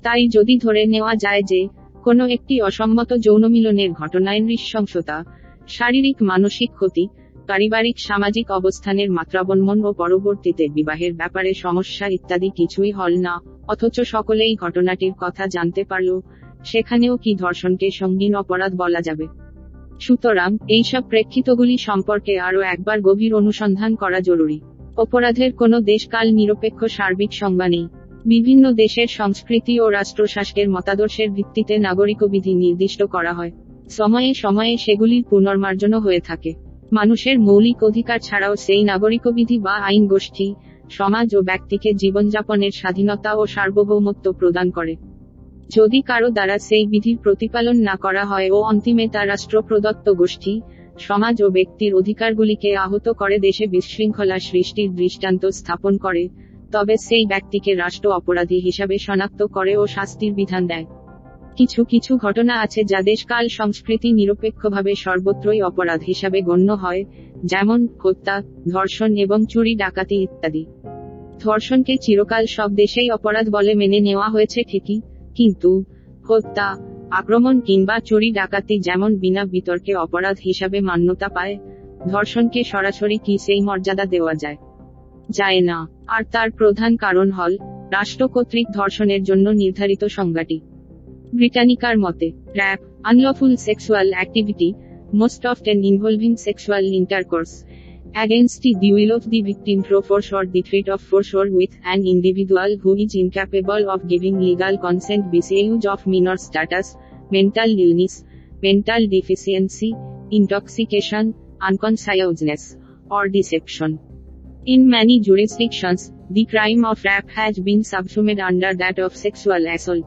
তাই যদি ধরে নেওয়া যায় যে কোনো একটি অসম্মত যৌনমিলনের ঘটনায় নৃশংসতা, শারীরিক মানসিক ক্ষতি, পারিবারিক সামাজিক অবস্থানের মাত্রাবন্মন ও পরবর্তীতে বিবাহের ব্যাপারে সমস্যা ইত্যাদি কিছুই হল না, অথচ সকলেই ঘটনাটির কথা জানতে পারল, সেখানেও কি ধর্ষণকে সঙ্গীন অপরাধ বলা যাবে। সুতরাং এইসব প্রেক্ষিতগুলি সম্পর্কে আরও একবার গভীর অনুসন্ধান করা জরুরি। অপরাধের কোনো দেশকাল নিরপেক্ষ সার্বিক সংজ্ঞা নেই। বিভিন্ন দেশের সংস্কৃতি ও রাষ্ট্রশাসকের মতাদর্শের ভিত্তিতে নাগরিকবিধি নির্দিষ্ট করা হয়। সময়ে সময়ে সেগুলির পুনর্মার্জনও হয়ে থাকে। মানুষের মৌলিক অধিকার ছাড়াও সেই নাগরিকবিধি বা আইন গোষ্ঠী, সমাজ ও ব্যক্তিকে জীবনযাপনের স্বাধীনতা ও সার্বভৌমত্ব প্রদান করে। যদি কারও দ্বারা সেই বিধির প্রতিপালন না করা হয় ও অন্তিমে তা রাষ্ট্র প্রদত্ত গোষ্ঠী, সমাজ ও ব্যক্তির অধিকারগুলিকে আহত করে দেশে বিশৃঙ্খলা সৃষ্টির দৃষ্টান্ত স্থাপন করে তবে সেই ব্যক্তিকে রাষ্ট্র অপরাধী হিসাবে শনাক্ত করে ও শাস্তির বিধান দেয়। কিছু কিছু ঘটনা আছে যা দেশকাল সংস্কৃতি নিরপেক্ষভাবে সর্বত্রই অপরাধ হিসাবে গণ্য হয়, যেমন হত্যা, ধর্ষণ এবং চুরি, ডাকাতি ইত্যাদি। ধর্ষণকে চিরকাল সব দেশেই অপরাধ বলে মেনে নেওয়া হয়েছে ঠিকই, কিন্তু হত্যা, আক্রমণ কিংবা চুরি, ডাকাতি যেমন বিনা বিতর্কে অপরাধ হিসাবে মান্যতা পায়, ধর্ষণকে সরাসরি কি সেই মর্যাদা দেওয়া যায়? যায় না। আর তার প্রধান কারণ হল, রাষ্ট্র কর্তৃক ধর্ষণের জন্য নির্ধারিত সংজ্ঞাটি। ব্রিটানিকার মতে rape unlawful sexual activity, most often involving sexual intercourse against the will of the victim through force or the threat of force or with an individual who is incapable of giving legal consent because of minor status, mental illness, mental deficiency, intoxication unconsciousness or deception. In many jurisdictions, the crime of rape has been subsumed under that of sexual assault.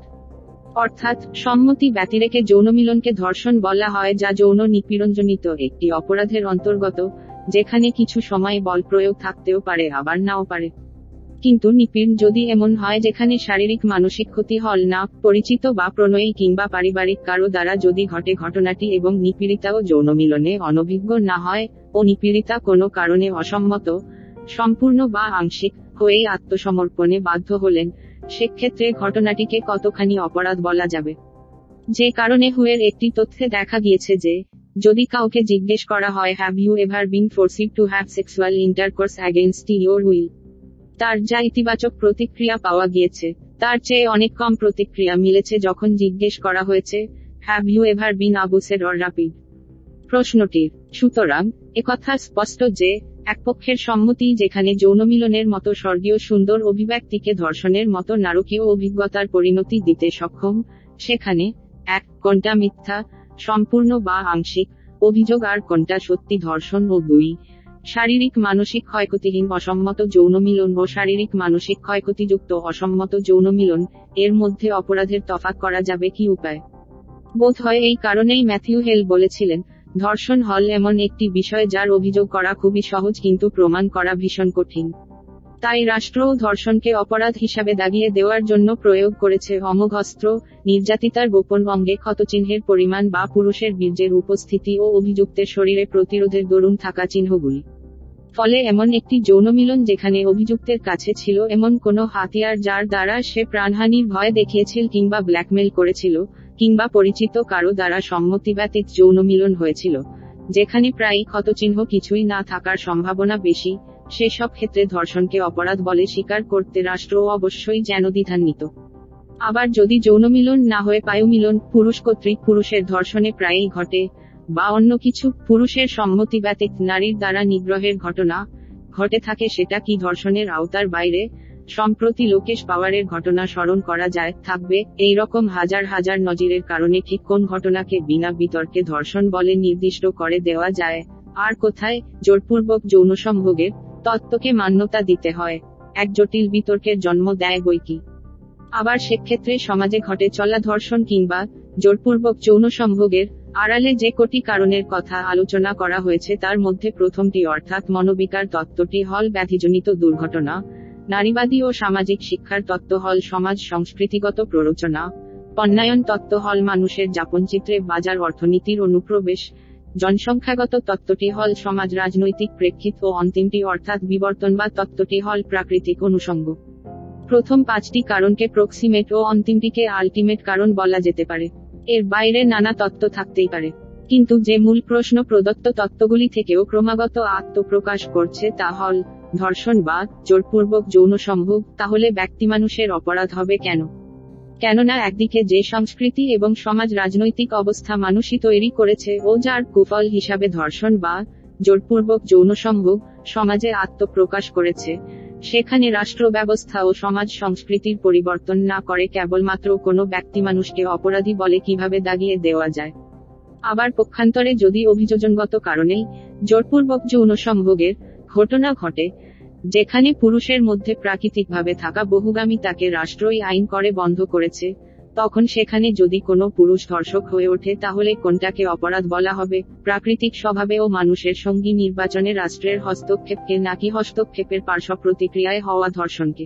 অর্থাৎ সম্মতি ব্যতিরেকে যৌনমিলনকে ধর্ষণ বলা হয় যা যৌন নিপীড়নজনিত একটি অপরাধের অন্তর্গত যেখানে কিছু সময় বল প্রয়োগ থাকতেও পারে আবার নাও পারে কিন্তু নিপীড়ন যদি এমন হয় যেখানে শারীরিক মানসিক ক্ষতি হল না পরিচিত বা প্রণয়ী কিংবা পারিবারিক কারও দ্বারা যদি ঘটে ঘটনাটি এবং নিপীড়িতাও যৌন মিলনে অনভিজ্ঞ না হয় ও নিপীড়িতা কোনো কারণে অসম্মত সম্পূর্ণ বা আংশিক হয়ে আত্মসমর্পণে বাধ্য হলেন, সেক্ষেত্রে ঘটনাটিকে কতখানি অপরাধ বলা যাবে? যে কারণে হুয়ের একটি তথ্যে দেখা গিয়েছে যে, যদি কাউকে জিজ্ঞেস করা হয় have you ever been forced to have sexual intercourse against your will তার যা ইতিবাচক প্রতিক্রিয়া পাওয়া গিয়েছে, তার চেয়ে অনেক কম প্রতিক্রিয়া মিলেছে যখন জিজ্ঞেস করা হয়েছে have you ever been abused or raped প্রশ্নটির সুতরাং একথা স্পষ্ট যে এক পক্ষের সম্মতি যেখানে যৌনমিলনের মতো স্বর্গীয় সুন্দর অভিব্যক্তিকে ধর্ষণের মতো নারকীয় অভিজ্ঞতার পরিণতি দিতে সক্ষম, সেখানে এক, কোনটা মিথ্যা, সম্পূর্ণ বা আংশিক, অভিযোগ আর কোনটা সত্যি ধর্ষণ, ও দুই, শারীরিক মানসিক ক্ষয়ক্ষতিহীন অসম্মত যৌনমিলন ও শারীরিক মানসিক ক্ষয়ক্ষতিযুক্ত অসম্মত যৌনমিলন, এর মধ্যে অপরাধের তফাৎ করা যাবে কি উপায়? বোধ হয় এই কারণেই ম্যাথিউ হেল বলেছিলেন ধর্ষণ হল এমন একটি বিষয় যার অভিযোগ করা খুবই সহজ কিন্তু প্রমাণ করা ভীষণ কঠিন। তাই রাষ্ট্রও ধর্ষণকে অপরাধ হিসাবে দাগিয়ে দেওয়ার জন্য প্রয়োগ করেছে অমোঘ অস্ত্র নির্যাতিতার গোপন অঙ্গে ক্ষতচিহ্নের পরিমাণ বা পুরুষের বীর্যের উপস্থিতি ও অভিযুক্তের শরীরে প্রতিরোধের দরুন থাকা চিহ্নগুলি। ফলে এমন একটি যৌন মিলন যেখানে অভিযুক্তের কাছে ছিল এমন কোনো হাতিয়ার যার দ্বারা সে প্রাণহানির ভয় দেখিয়েছিল কিংবা ব্ল্যাকমেল করেছিল কিংবা পরিচিত কারও দ্বারা সম্মতি ব্যতীত যৌন মিলন হয়েছিল, যেখানে প্রায়ই ক্ষতচিহ্ন কিছুই না থাকার সম্ভাবনা বেশি, সেসব ক্ষেত্রে ধর্ষণকে অপরাধ বলে স্বীকার করতে রাষ্ট্র অবশ্যই যেন দ্বিধান্বিত। আবার যদি যৌন মিলন না হয়ে পায়ু মিলন, পুরুষ কর্তৃক পুরুষের ধর্ষণে প্রায়ই ঘটে, বা অন্য কিছু, পুরুষের সম্মতি ব্যতীত নারীর দ্বারা নিগ্রহের ঘটনা ঘটে থাকে সেটা কি ধর্ষণের আওতার বাইরে সম্প্রতি লোকেশ পাওয়ারের ঘটনা স্মরণ করা যায়, থাকবে, এই রকম হাজার হাজার নজিরের কারণে ঠিক কোন ঘটনাকে বিনা বিতর্কে ধর্ষণ বলে নির্দিষ্ট করে দেওয়া যায়। আর কোথায়? জোরপূর্বক যৌন সম্ভোগের তত্ত্বকে মান্যতা দিতে হয়। এক জটিল বিতর্কের জন্ম দেয় বইকি আবার সেক্ষেত্রে সমাজে ঘটে চলা ধর্ষণ কিংবা জোরপূর্বক যৌন সম্ভোগের আড়ালে যে কোটি কারণের কথা আলোচনা করা হয়েছে তার মধ্যে প্রথমটি অর্থাৎ মনোবিকার তত্ত্বটি হল ব্যাধিজনিত দুর্ঘটনা। নারীবাদী ও সামাজিক শিক্ষার তত্ত্ব হল সমাজ সংস্কৃতিগত প্ররোচনা, পণ্যায়ন তত্ত্ব হল মানুষের যাপনচিত্রে বাজার অর্থনীতির অনুপ্রবেশ, জনসংখ্যাগত তত্ত্বটি হল সমাজ রাজনৈতিক প্রেক্ষিত ও অন্তিমটি অর্থাৎ বিবর্তনবাদ তত্ত্বটি হল প্রাকৃতিক অনুষঙ্গ প্রথম পাঁচটি কারণকে প্রক্সিমেট ও অন্তিমটিকে আলটিমেট কারণ বলা যেতে পারে। এর বাইরে নানা তত্ত্ব থাকতেই পারে। কিন্তু যে মূল প্রশ্ন প্রদত্ত তত্ত্বগুলি থেকেও ক্রমাগত আত্মপ্রকাশ করছে তা হল ধর্ষণ বা জোরপূর্বক যৌন সম্ভোগ, তাহলে ব্যক্তি মানুষের অপরাধ হবে কেন? কেননা একদিকে যে সংস্কৃতি এবং সমাজ রাজনৈতিক অবস্থা মানুষই তৈরি করেছে ও যার কুফল হিসাবে ধর্ষণ বা জোরপূর্বক যৌন সম্ভোগ সমাজে আত্মপ্রকাশ করেছে, সেখানে রাষ্ট্র ব্যবস্থা ও সমাজ সংস্কৃতির পরিবর্তন না করে কেবলমাত্র কোনো ব্যক্তি মানুষকে অপরাধী বলে কীভাবে দাগিয়ে দেওয়া যায়? আবার পক্ষান্তরে যদি অভিযোজনগত কারণেই জোরপূর্বক যৌন সম্ভোগের ঘটনা ঘটে যেখানে পুরুষের মধ্যে প্রাকৃতিকভাবে থাকা বহুগামী তাকে রাষ্ট্রই আইন করে বন্ধ করেছে, তখন সেখানে যদি কোনো পুরুষ ধর্ষক হয়ে ওঠে তাহলে কোনটাকে অপরাধ বলা হবে? প্রাকৃতিক স্বভাবে ও মানুষের সঙ্গী নির্বাচনে রাষ্ট্রের হস্তক্ষেপকে নাকি হস্তক্ষেপের পার্শ্ব প্রতিক্রিয়ায় হওয়া ধর্ষণকে?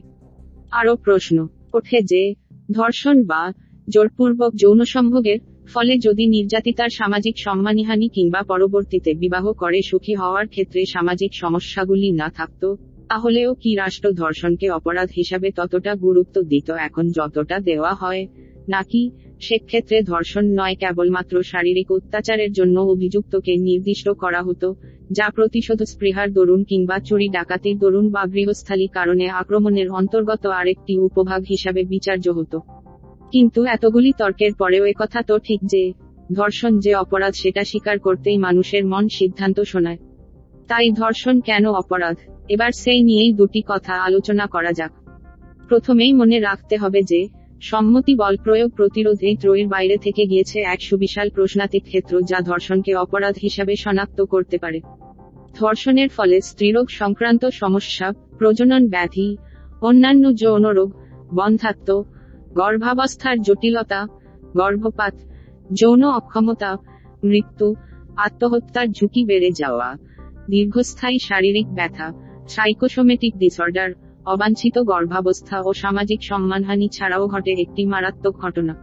আরও প্রশ্ন, ওঠে যে, ধর্ষণ বা জোরপূর্বক যৌন সম্ভোগের ফলে যদি নির্যাতিতার সামাজিক সম্মানহানি কিংবা পরবর্তীতে বিবাহ করে সুখী হওয়ার ক্ষেত্রে সামাজিক সমস্যাগুলি না থাকত তাহলেও কি রাষ্ট্র ধর্ষণকে অপরাধ হিসাবে ততটা গুরুত্ব দিত এখন যতটা দেওয়া হয়? নাকি সেক্ষেত্রে ধর্ষণ নয় কেবলমাত্র শারীরিক অত্যাচারের জন্য অভিযুক্তকে নির্দিষ্ট করা হতো, যা প্রতিশোধ স্পৃহার দরুন কিংবা চুরি ডাকাতির দরুন বা গৃহস্থালী কারণে আক্রমণের অন্তর্গত আরেকটি উপভাগ হিসাবে বিচার্য হতো। কিন্তু এতগুলি তর্কের পরেও একথা তো ঠিক যে, ধর্ষণ যে অপরাধ সেটা স্বীকার করতেই মানুষের মন সিদ্ধান্ত শোনায়। তাই ধর্ষণ কেন অপরাধ? এবার সেই নিয়েই দুটি কথা আলোচনা করা যাক। প্রথমেই মনে রাখতে হবে যে, সম্মতি বল প্রয়োগ প্রতিরোধ এই ত্রয়ীর বাইরে থেকে গিয়েছে এক সুবিশাল প্রশ্নাতিক ক্ষেত্র যা ধর্ষণকে অপরাধ হিসাবে শনাক্ত করতে পারে। ধর্ষণের ফলে স্ত্রীরোগ সংক্রান্ত সমস্যা, প্রজনন ব্যাধি, অন্যান্য যৌন রোগ, বন্ধাত্ম, গর্ভাবস্থার জটিলতা, গর্ভপাত, যৌন অক্ষমতা, মৃত্যু, আত্মহত্যার ঝুঁকি বেড়ে যাওয়া, দীর্ঘস্থায়ী শারীরিক ব্যথা সাইকোসোমেটিক ডিসঅর্ডার অবাঞ্ছিত গর্ভাবস্থা ও সামাজিক সম্মানহানি ছাড়াও ঘটে একটি মারাত্মক ঘটনা।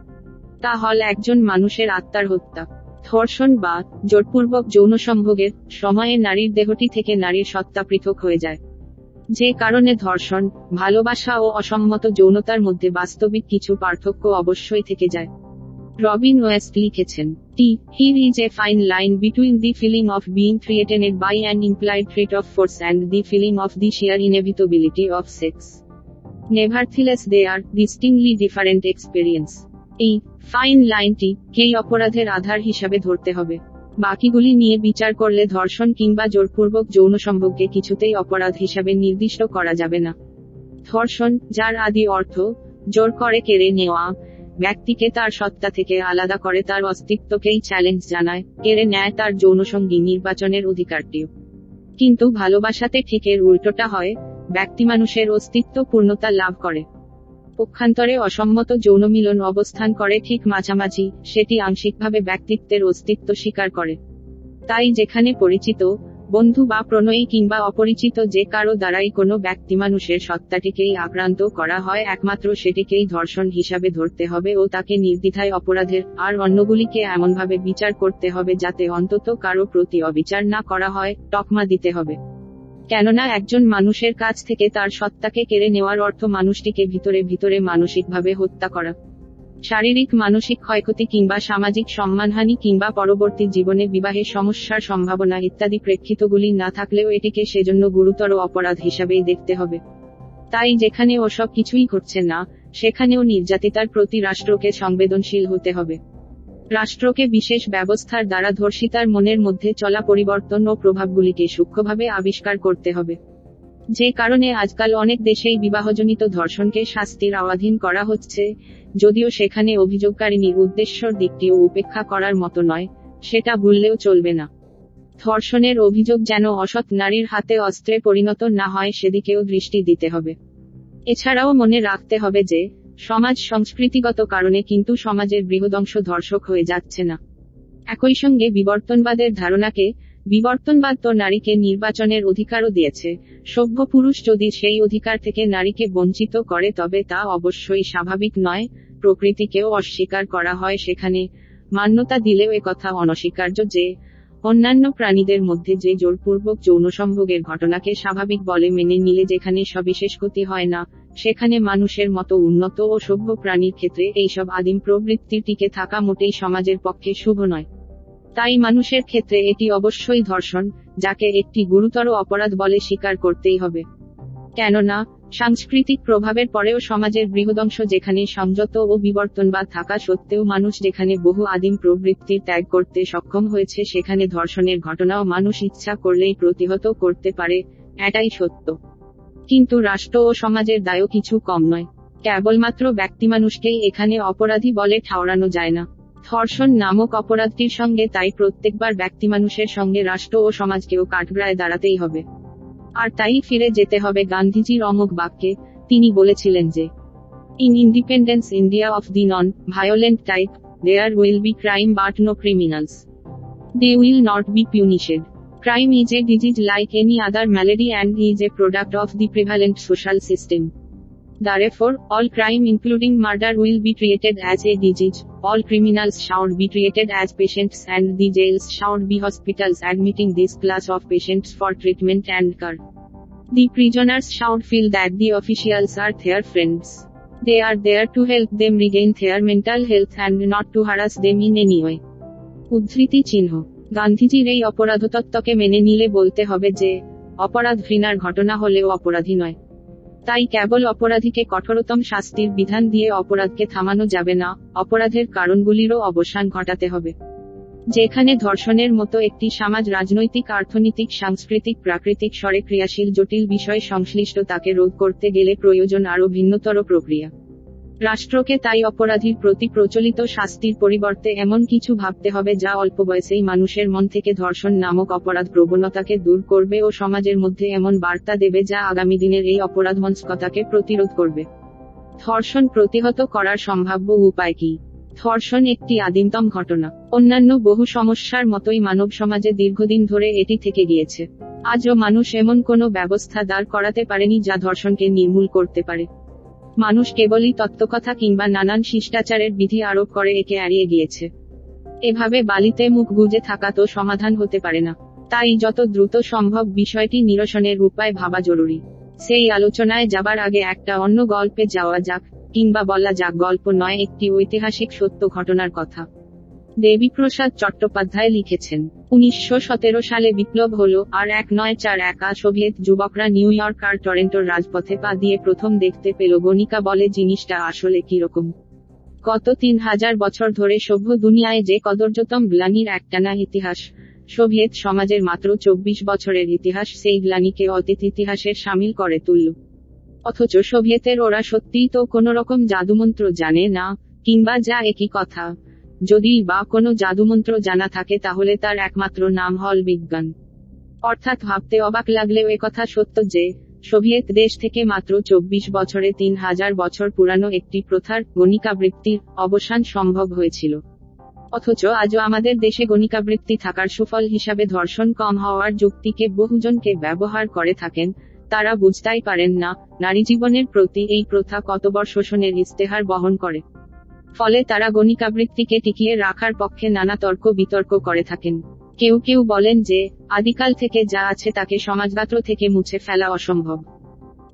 তা হল একজন মানুষের আত্মার হত্যা। ধর্ষণ বা জোরপূর্বক যৌন সম্ভোগের সময়ে নারীর দেহটি থেকে নারীর সত্তা পৃথক হয়ে যায়। যে কারণে ধর্ষণ, ভালোবাসা ও অসম্মত যৌনতার মধ্যে বাস্তবিক কিছু পার্থক্য অবশ্যই থেকে যায়। রবিন ওয়েস্ট লিখেছেন, there is a fine line between the feeling of being threatened by an implied threat of force and the feeling of the sheer inevitability of sex nevertheless they are distinctly different experience এই ফাইন লাইনটি কেই অপরাধের আধার হিসাবে ধরতে হবে? বাকিগুলি নিয়ে বিচার করলে ধর্ষণ কিংবা জোরপূর্বক যৌন সম্ভবকে কিছুতেই অপরাধ হিসাবে নির্দিষ্ট করা যাবে না। ধর্ষণ, যার আদি অর্থ, জোর করে কেড়ে নেওয়া ব্যক্তিকে তার সত্তা থেকে আলাদা করে তার অস্তিত্বকেই চ্যালেঞ্জ জানায় কেড়ে নেয় তার যৌনসঙ্গী নির্বাচনের অধিকারটিও। কিন্তু ভালোবাসাতে ঠিক এর উল্টোটা হয়, ব্যক্তি মানুষের অস্তিত্ব পূর্ণতা লাভ করে। পক্ষান্তরে অসম্মত যৌন মিলন অবস্থান করে ঠিক মাঝামাঝি, সেটি আংশিকভাবে ব্যক্তিত্বের অস্তিত্ব স্বীকার করে। তাই যেখানে পরিচিত বন্ধু বা প্রণয়ী কিংবা অপরিচিত যে কারও দ্বারাই কোনো ব্যক্তি মানুষের সত্তাটিকেই আক্রান্ত করা হয়, একমাত্র সেটিকেই ধর্ষণ হিসাবে ধরতে হবে ও তাকে নির্দ্বিধায় অপরাধের আর অন্যগুলিকে এমনভাবে বিচার করতে হবে যাতে অন্তত কারও প্রতি অবিচার না করা হয়, টকমা দিতে হবে। কেননা একজন মানুষের কাছ থেকে তার সত্তাকে কেড়ে নেওয়ার অর্থ মানুষটিকে ভিতরে ভিতরে মানসিকভাবে হত্যা করা। শারীরিক, মানসিক ক্ষয়ক্ষতি কিংবা সামাজিক সম্মানহানি কিংবা পরবর্তী জীবনে বিবাহে সমস্যার সম্ভাবনা ইত্যাদি প্রেক্ষিতগুলি না থাকলেও এটিকে সেজন্য গুরুতর অপরাধ হিসাবেই দেখতে হবে। তাই যেখানে ওসব কিছুই ঘটছে না, সেখানেও নির্যাতিতার প্রতি রাষ্ট্রকে সংবেদনশীল হতে হবে। রাষ্ট্রকে বিশেষ ব্যবস্থার দ্বারা ধর্ষিতার মনের মধ্যে চলা পরিবর্তন ও প্রভাবগুলিকে সূক্ষ্মভাবে আবিষ্কার করতে হবে। যে কারণে আজকাল অনেক দেশেই বিবাহজনিত ধর্ষণকে শাস্তির আওয়াধীন করা হচ্ছে যদিও সেখানে অভিযোগকারিনীর উদ্দেশ্যর দিকটিও উপেক্ষা করার মতো নয়, সেটা ভুললেও চলবে না। ধর্ষণের অভিযোগ যেন অসৎ নারীর হাতে অস্ত্রে পরিণত না হয় সেদিকেও দৃষ্টি দিতে হবে। এছাড়াও মনে রাখতে হবে যে, সমাজ সংস্কৃতিগত কারণে কিন্তু সমাজের বৃহদংশ ধর্ষক হয়ে যাচ্ছে না। একই সঙ্গে বিবর্তনবাদের ধারণাকে, বিবর্তনবাদ তো নারীকে নির্বাচনের অধিকারও দিয়েছে, সভ্য পুরুষ যদি সেই অধিকার থেকে নারীকে বঞ্চিত করে তবে তা অবশ্যই স্বাভাবিক নয় প্রকৃতিকেও অস্বীকার করা হয় সেখানে। মান্যতা দিলেও একথা অনস্বীকার্য যে, অন্যান্য প্রাণীদের মধ্যে যে জোরপূর্বক যৌন সম্ভোগের ঘটনাকে স্বাভাবিক বলে মেনে নিলে যেখানে সবিশেষ ক্ষতি হয় না, সেখানে মানুষের মতো উন্নত ও সভ্য প্রাণীর ক্ষেত্রে এইসব আদিম প্রবৃত্তির টিকে থাকা মোটেই সমাজের পক্ষে শুভ নয়। তাই মানুষের ক্ষেত্রে এটি অবশ্যই ধর্ষণ, যাকে একটি গুরুতর অপরাধ বলে স্বীকার করতেই হবে। কেননা সাংস্কৃতিক প্রভাবের পরেও সমাজের বৃহদংশ যেখানে সংযত ও বিবর্তনবাদ থাকা সত্ত্বেও মানুষ যেখানে বহু আদিম প্রবৃত্তি ত্যাগ করতে সক্ষম হয়েছে, সেখানে ধর্ষণের ঘটনাও মানুষ ইচ্ছা করলেই প্রতিহত করতে পারে, এটাই সত্য। কিন্তু রাষ্ট্র ও সমাজের দায়ও কিছু কম নয়। কেবলমাত্র ব্যক্তিমানুষকেই এখানে অপরাধী বলে ঠাওরানো যায় না। ধর্ষণ নামক অপরাধটির সঙ্গে তাই প্রত্যেকবার ব্যক্তিমানুষের সঙ্গে রাষ্ট্র ও সমাজকেও কাঠগ্রায় দাঁড়াতেই হবে। আর তাই ফিরে যেতে হবে গান্ধীজির অমুক বাক্যে, তিনি বলেছিলেন যে in independence India of the non violent type there will be crime but no criminals they will not be punished crime is a disease like any other malady and is a product of the prevalent social system. Therefore, all crime including murder will be treated as a disease, all criminals should be treated as patients and the jails should be hospitals admitting this class of patients for treatment and care. The prisoners should feel that the officials are their friends. They are there to help them regain their mental health and not to harass them in any way. উদ্ধৃতি চিহ্ন গান্ধীজির এই অপরাধতত্ত্বকে মেনে নিলে বলতে হবে যে অপরাধ ঘৃণার ঘটনা হলেও অপরাধী নয় তাই কেবল অপরাধীকে কঠোরতম শাস্তির বিধান দিয়ে অপরাধকে থামানো যাবে না, অপরাধের কারণগুলিরও অবসান ঘটাতে হবে। যেখানে ধর্ষণের মতো একটি সমাজ রাজনৈতিক, অর্থনৈতিক, সাংস্কৃতিক, প্রাকৃতিক স্বরে ক্রিয়াশীল, জটিল বিষয় সংশ্লিষ্ট তাকে রোধ করতে গেলে প্রয়োজন আরও ভিন্নতর প্রক্রিয়া। রাষ্ট্রকে তাই অপরাধীর প্রতি প্রচলিত শাস্তির পরিবর্তে এমন কিছু ভাবতে হবে যা অল্প বয়সেই মানুষের মন থেকে ধর্ষণ নামক অপরাধ প্রবণতাকে দূর করবে ও সমাজের মধ্যে এমন বার্তা দেবে যা আগামী দিনের এই অপরাধ মনস্কতাকে প্রতিরোধ করবে। ধর্ষণ প্রতিহত করার সম্ভাব্য উপায় কি? ধর্ষণ একটি আদিমতম ঘটনা। অন্যান্য বহু সমস্যার মতোই মানব সমাজে দীর্ঘদিন ধরে এটি থেকে গিয়েছে। আজও মানুষ এমন কোনো ব্যবস্থা দাঁড় করাতে পারেনি যা ধর্ষণকে নির্মূল করতে পারে। মানুষ কেবলই তত্ত্বকথা কিংবা নানান শিষ্টাচারের বিধি আরোপ করে একে এড়িয়ে গিয়েছে। এভাবে বালিতে মুখ গুজে থাকা তো সমাধান হতে পারে না। তাই যত দ্রুত সম্ভব বিষয়টি নিরসনের উপায় ভাবা জরুরি। সেই আলোচনায় যাবার আগে একটা অন্য গল্পে যাওয়া যাক, কিংবা বলা যাক গল্প নয়, একটি ঐতিহাসিক সত্য ঘটনার কথা। দেবীপ্রসাদ চট্টোপাধ্যায় লিখেছেন, উনিশশো সতেরো সালে বিপ্লব হলো আর এক নয় চার একা সোভিয়েত যুবকরা নিউ ইয়র্ক আর টরেন্টোর রাজপথে পা দিয়ে প্রথম দেখতে পেল গণিকা বলে জিনিসটা আসলে কীরকম। গত তিন হাজার বছর ধরে সভ্য দুনিয়ায় যে কদর্যতম গ্লানির একটানা ইতিহাস, সোভিয়েত সমাজের মাত্র চব্বিশ বছরের ইতিহাস সেই গ্লানিকে অতীত ইতিহাসের সামিল করে তুলল। অথচ সোভিয়েতের ওরা সত্যিই তো কোনো রকম জাদুমন্ত্র জানে না, কিংবা যা একই কথা। যদি বা কোনো জাদুমন্ত্র জানা থাকে তাহলে তার একমাত্র নাম হল বিজ্ঞান। অর্থাৎ ভাবতে অবাক লাগলেও কথা সত্য যে, সোভিয়েত দেশ থেকে মাত্র চব্বিশ বছরে তিন হাজার বছর পুরানো একটি প্রথার গণিকাবৃত্তির অবসান সম্ভব হয়েছিল। অথচ আজও আমাদের দেশে গণিকাবৃত্তি থাকার সুফল হিসাবে ধর্ষণ কম হওয়ার যুক্তিকে বহুজনকে ব্যবহার করে থাকেন, তারা বুঝতেই পারেন না, নারী জীবনের প্রতি এই প্রথা কতবার শোষণের ইস্তেহার বহন করে। ফলে তারা গণিকাবৃত্তিকে টিকিয়ে রাখার পক্ষে নানা তর্ক বিতর্ক করে থাকেন। কেউ কেউ বলেন যে, আদিকাল থেকে যা আছে তাকে সমাজগাত্র থেকে মুছে ফেলা অসম্ভব।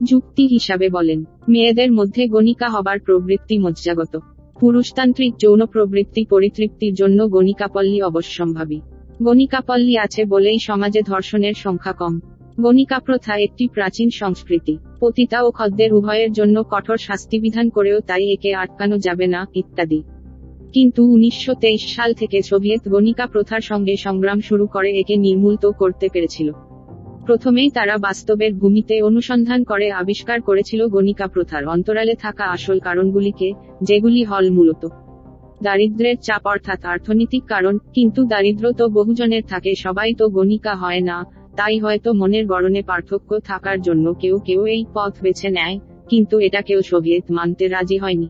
যুক্তি হিসাবে বলেন, মেয়েদের মধ্যে গণিকা হবার প্রবৃত্তি মজ্জাগত। পুরুষতান্ত্রিক যৌন প্রবৃত্তি পরিতৃপ্তির জন্য গণিকাপল্লী অবশ্যম্ভাবী। গণিকাপল্লী আছে বলেই সমাজে ধর্ষণের সংখ্যা কম। গণিকা প্রথা একটি প্রাচীন সংস্কৃতি। পতিতা ও খদ্দের উভয়ের জন্য কঠোর শাস্তিবিধান করেও তাই একে আটকানো যাবে না, ইত্যাদি। কিন্তু উনিশশো তেইশ সাল থেকে সোভিয়েত গণিকা প্রথার সঙ্গে সংগ্রাম শুরু করে একে নির্মূল তো করতে পেরেছিল। প্রথমেই তারা বাস্তবের ভূমিতে অনুসন্ধান করে আবিষ্কার করেছিল গণিকা প্রথার অন্তরালে থাকা আসল কারণগুলিকে, যেগুলি হল মূলত দারিদ্রের চাপ অর্থাৎ অর্থনৈতিক কারণ, কিন্তু দারিদ্র তো বহুজনের থাকে, সবাই তো গণিকা হয় না তাই হয়তো মনের গড়নে পার্থক্য থাকার জন্য কেউ কেউ এই পথ বেছে নেয়, কিন্তু এটা কেউ সোভিয়েত মানতে রাজি হয়নি।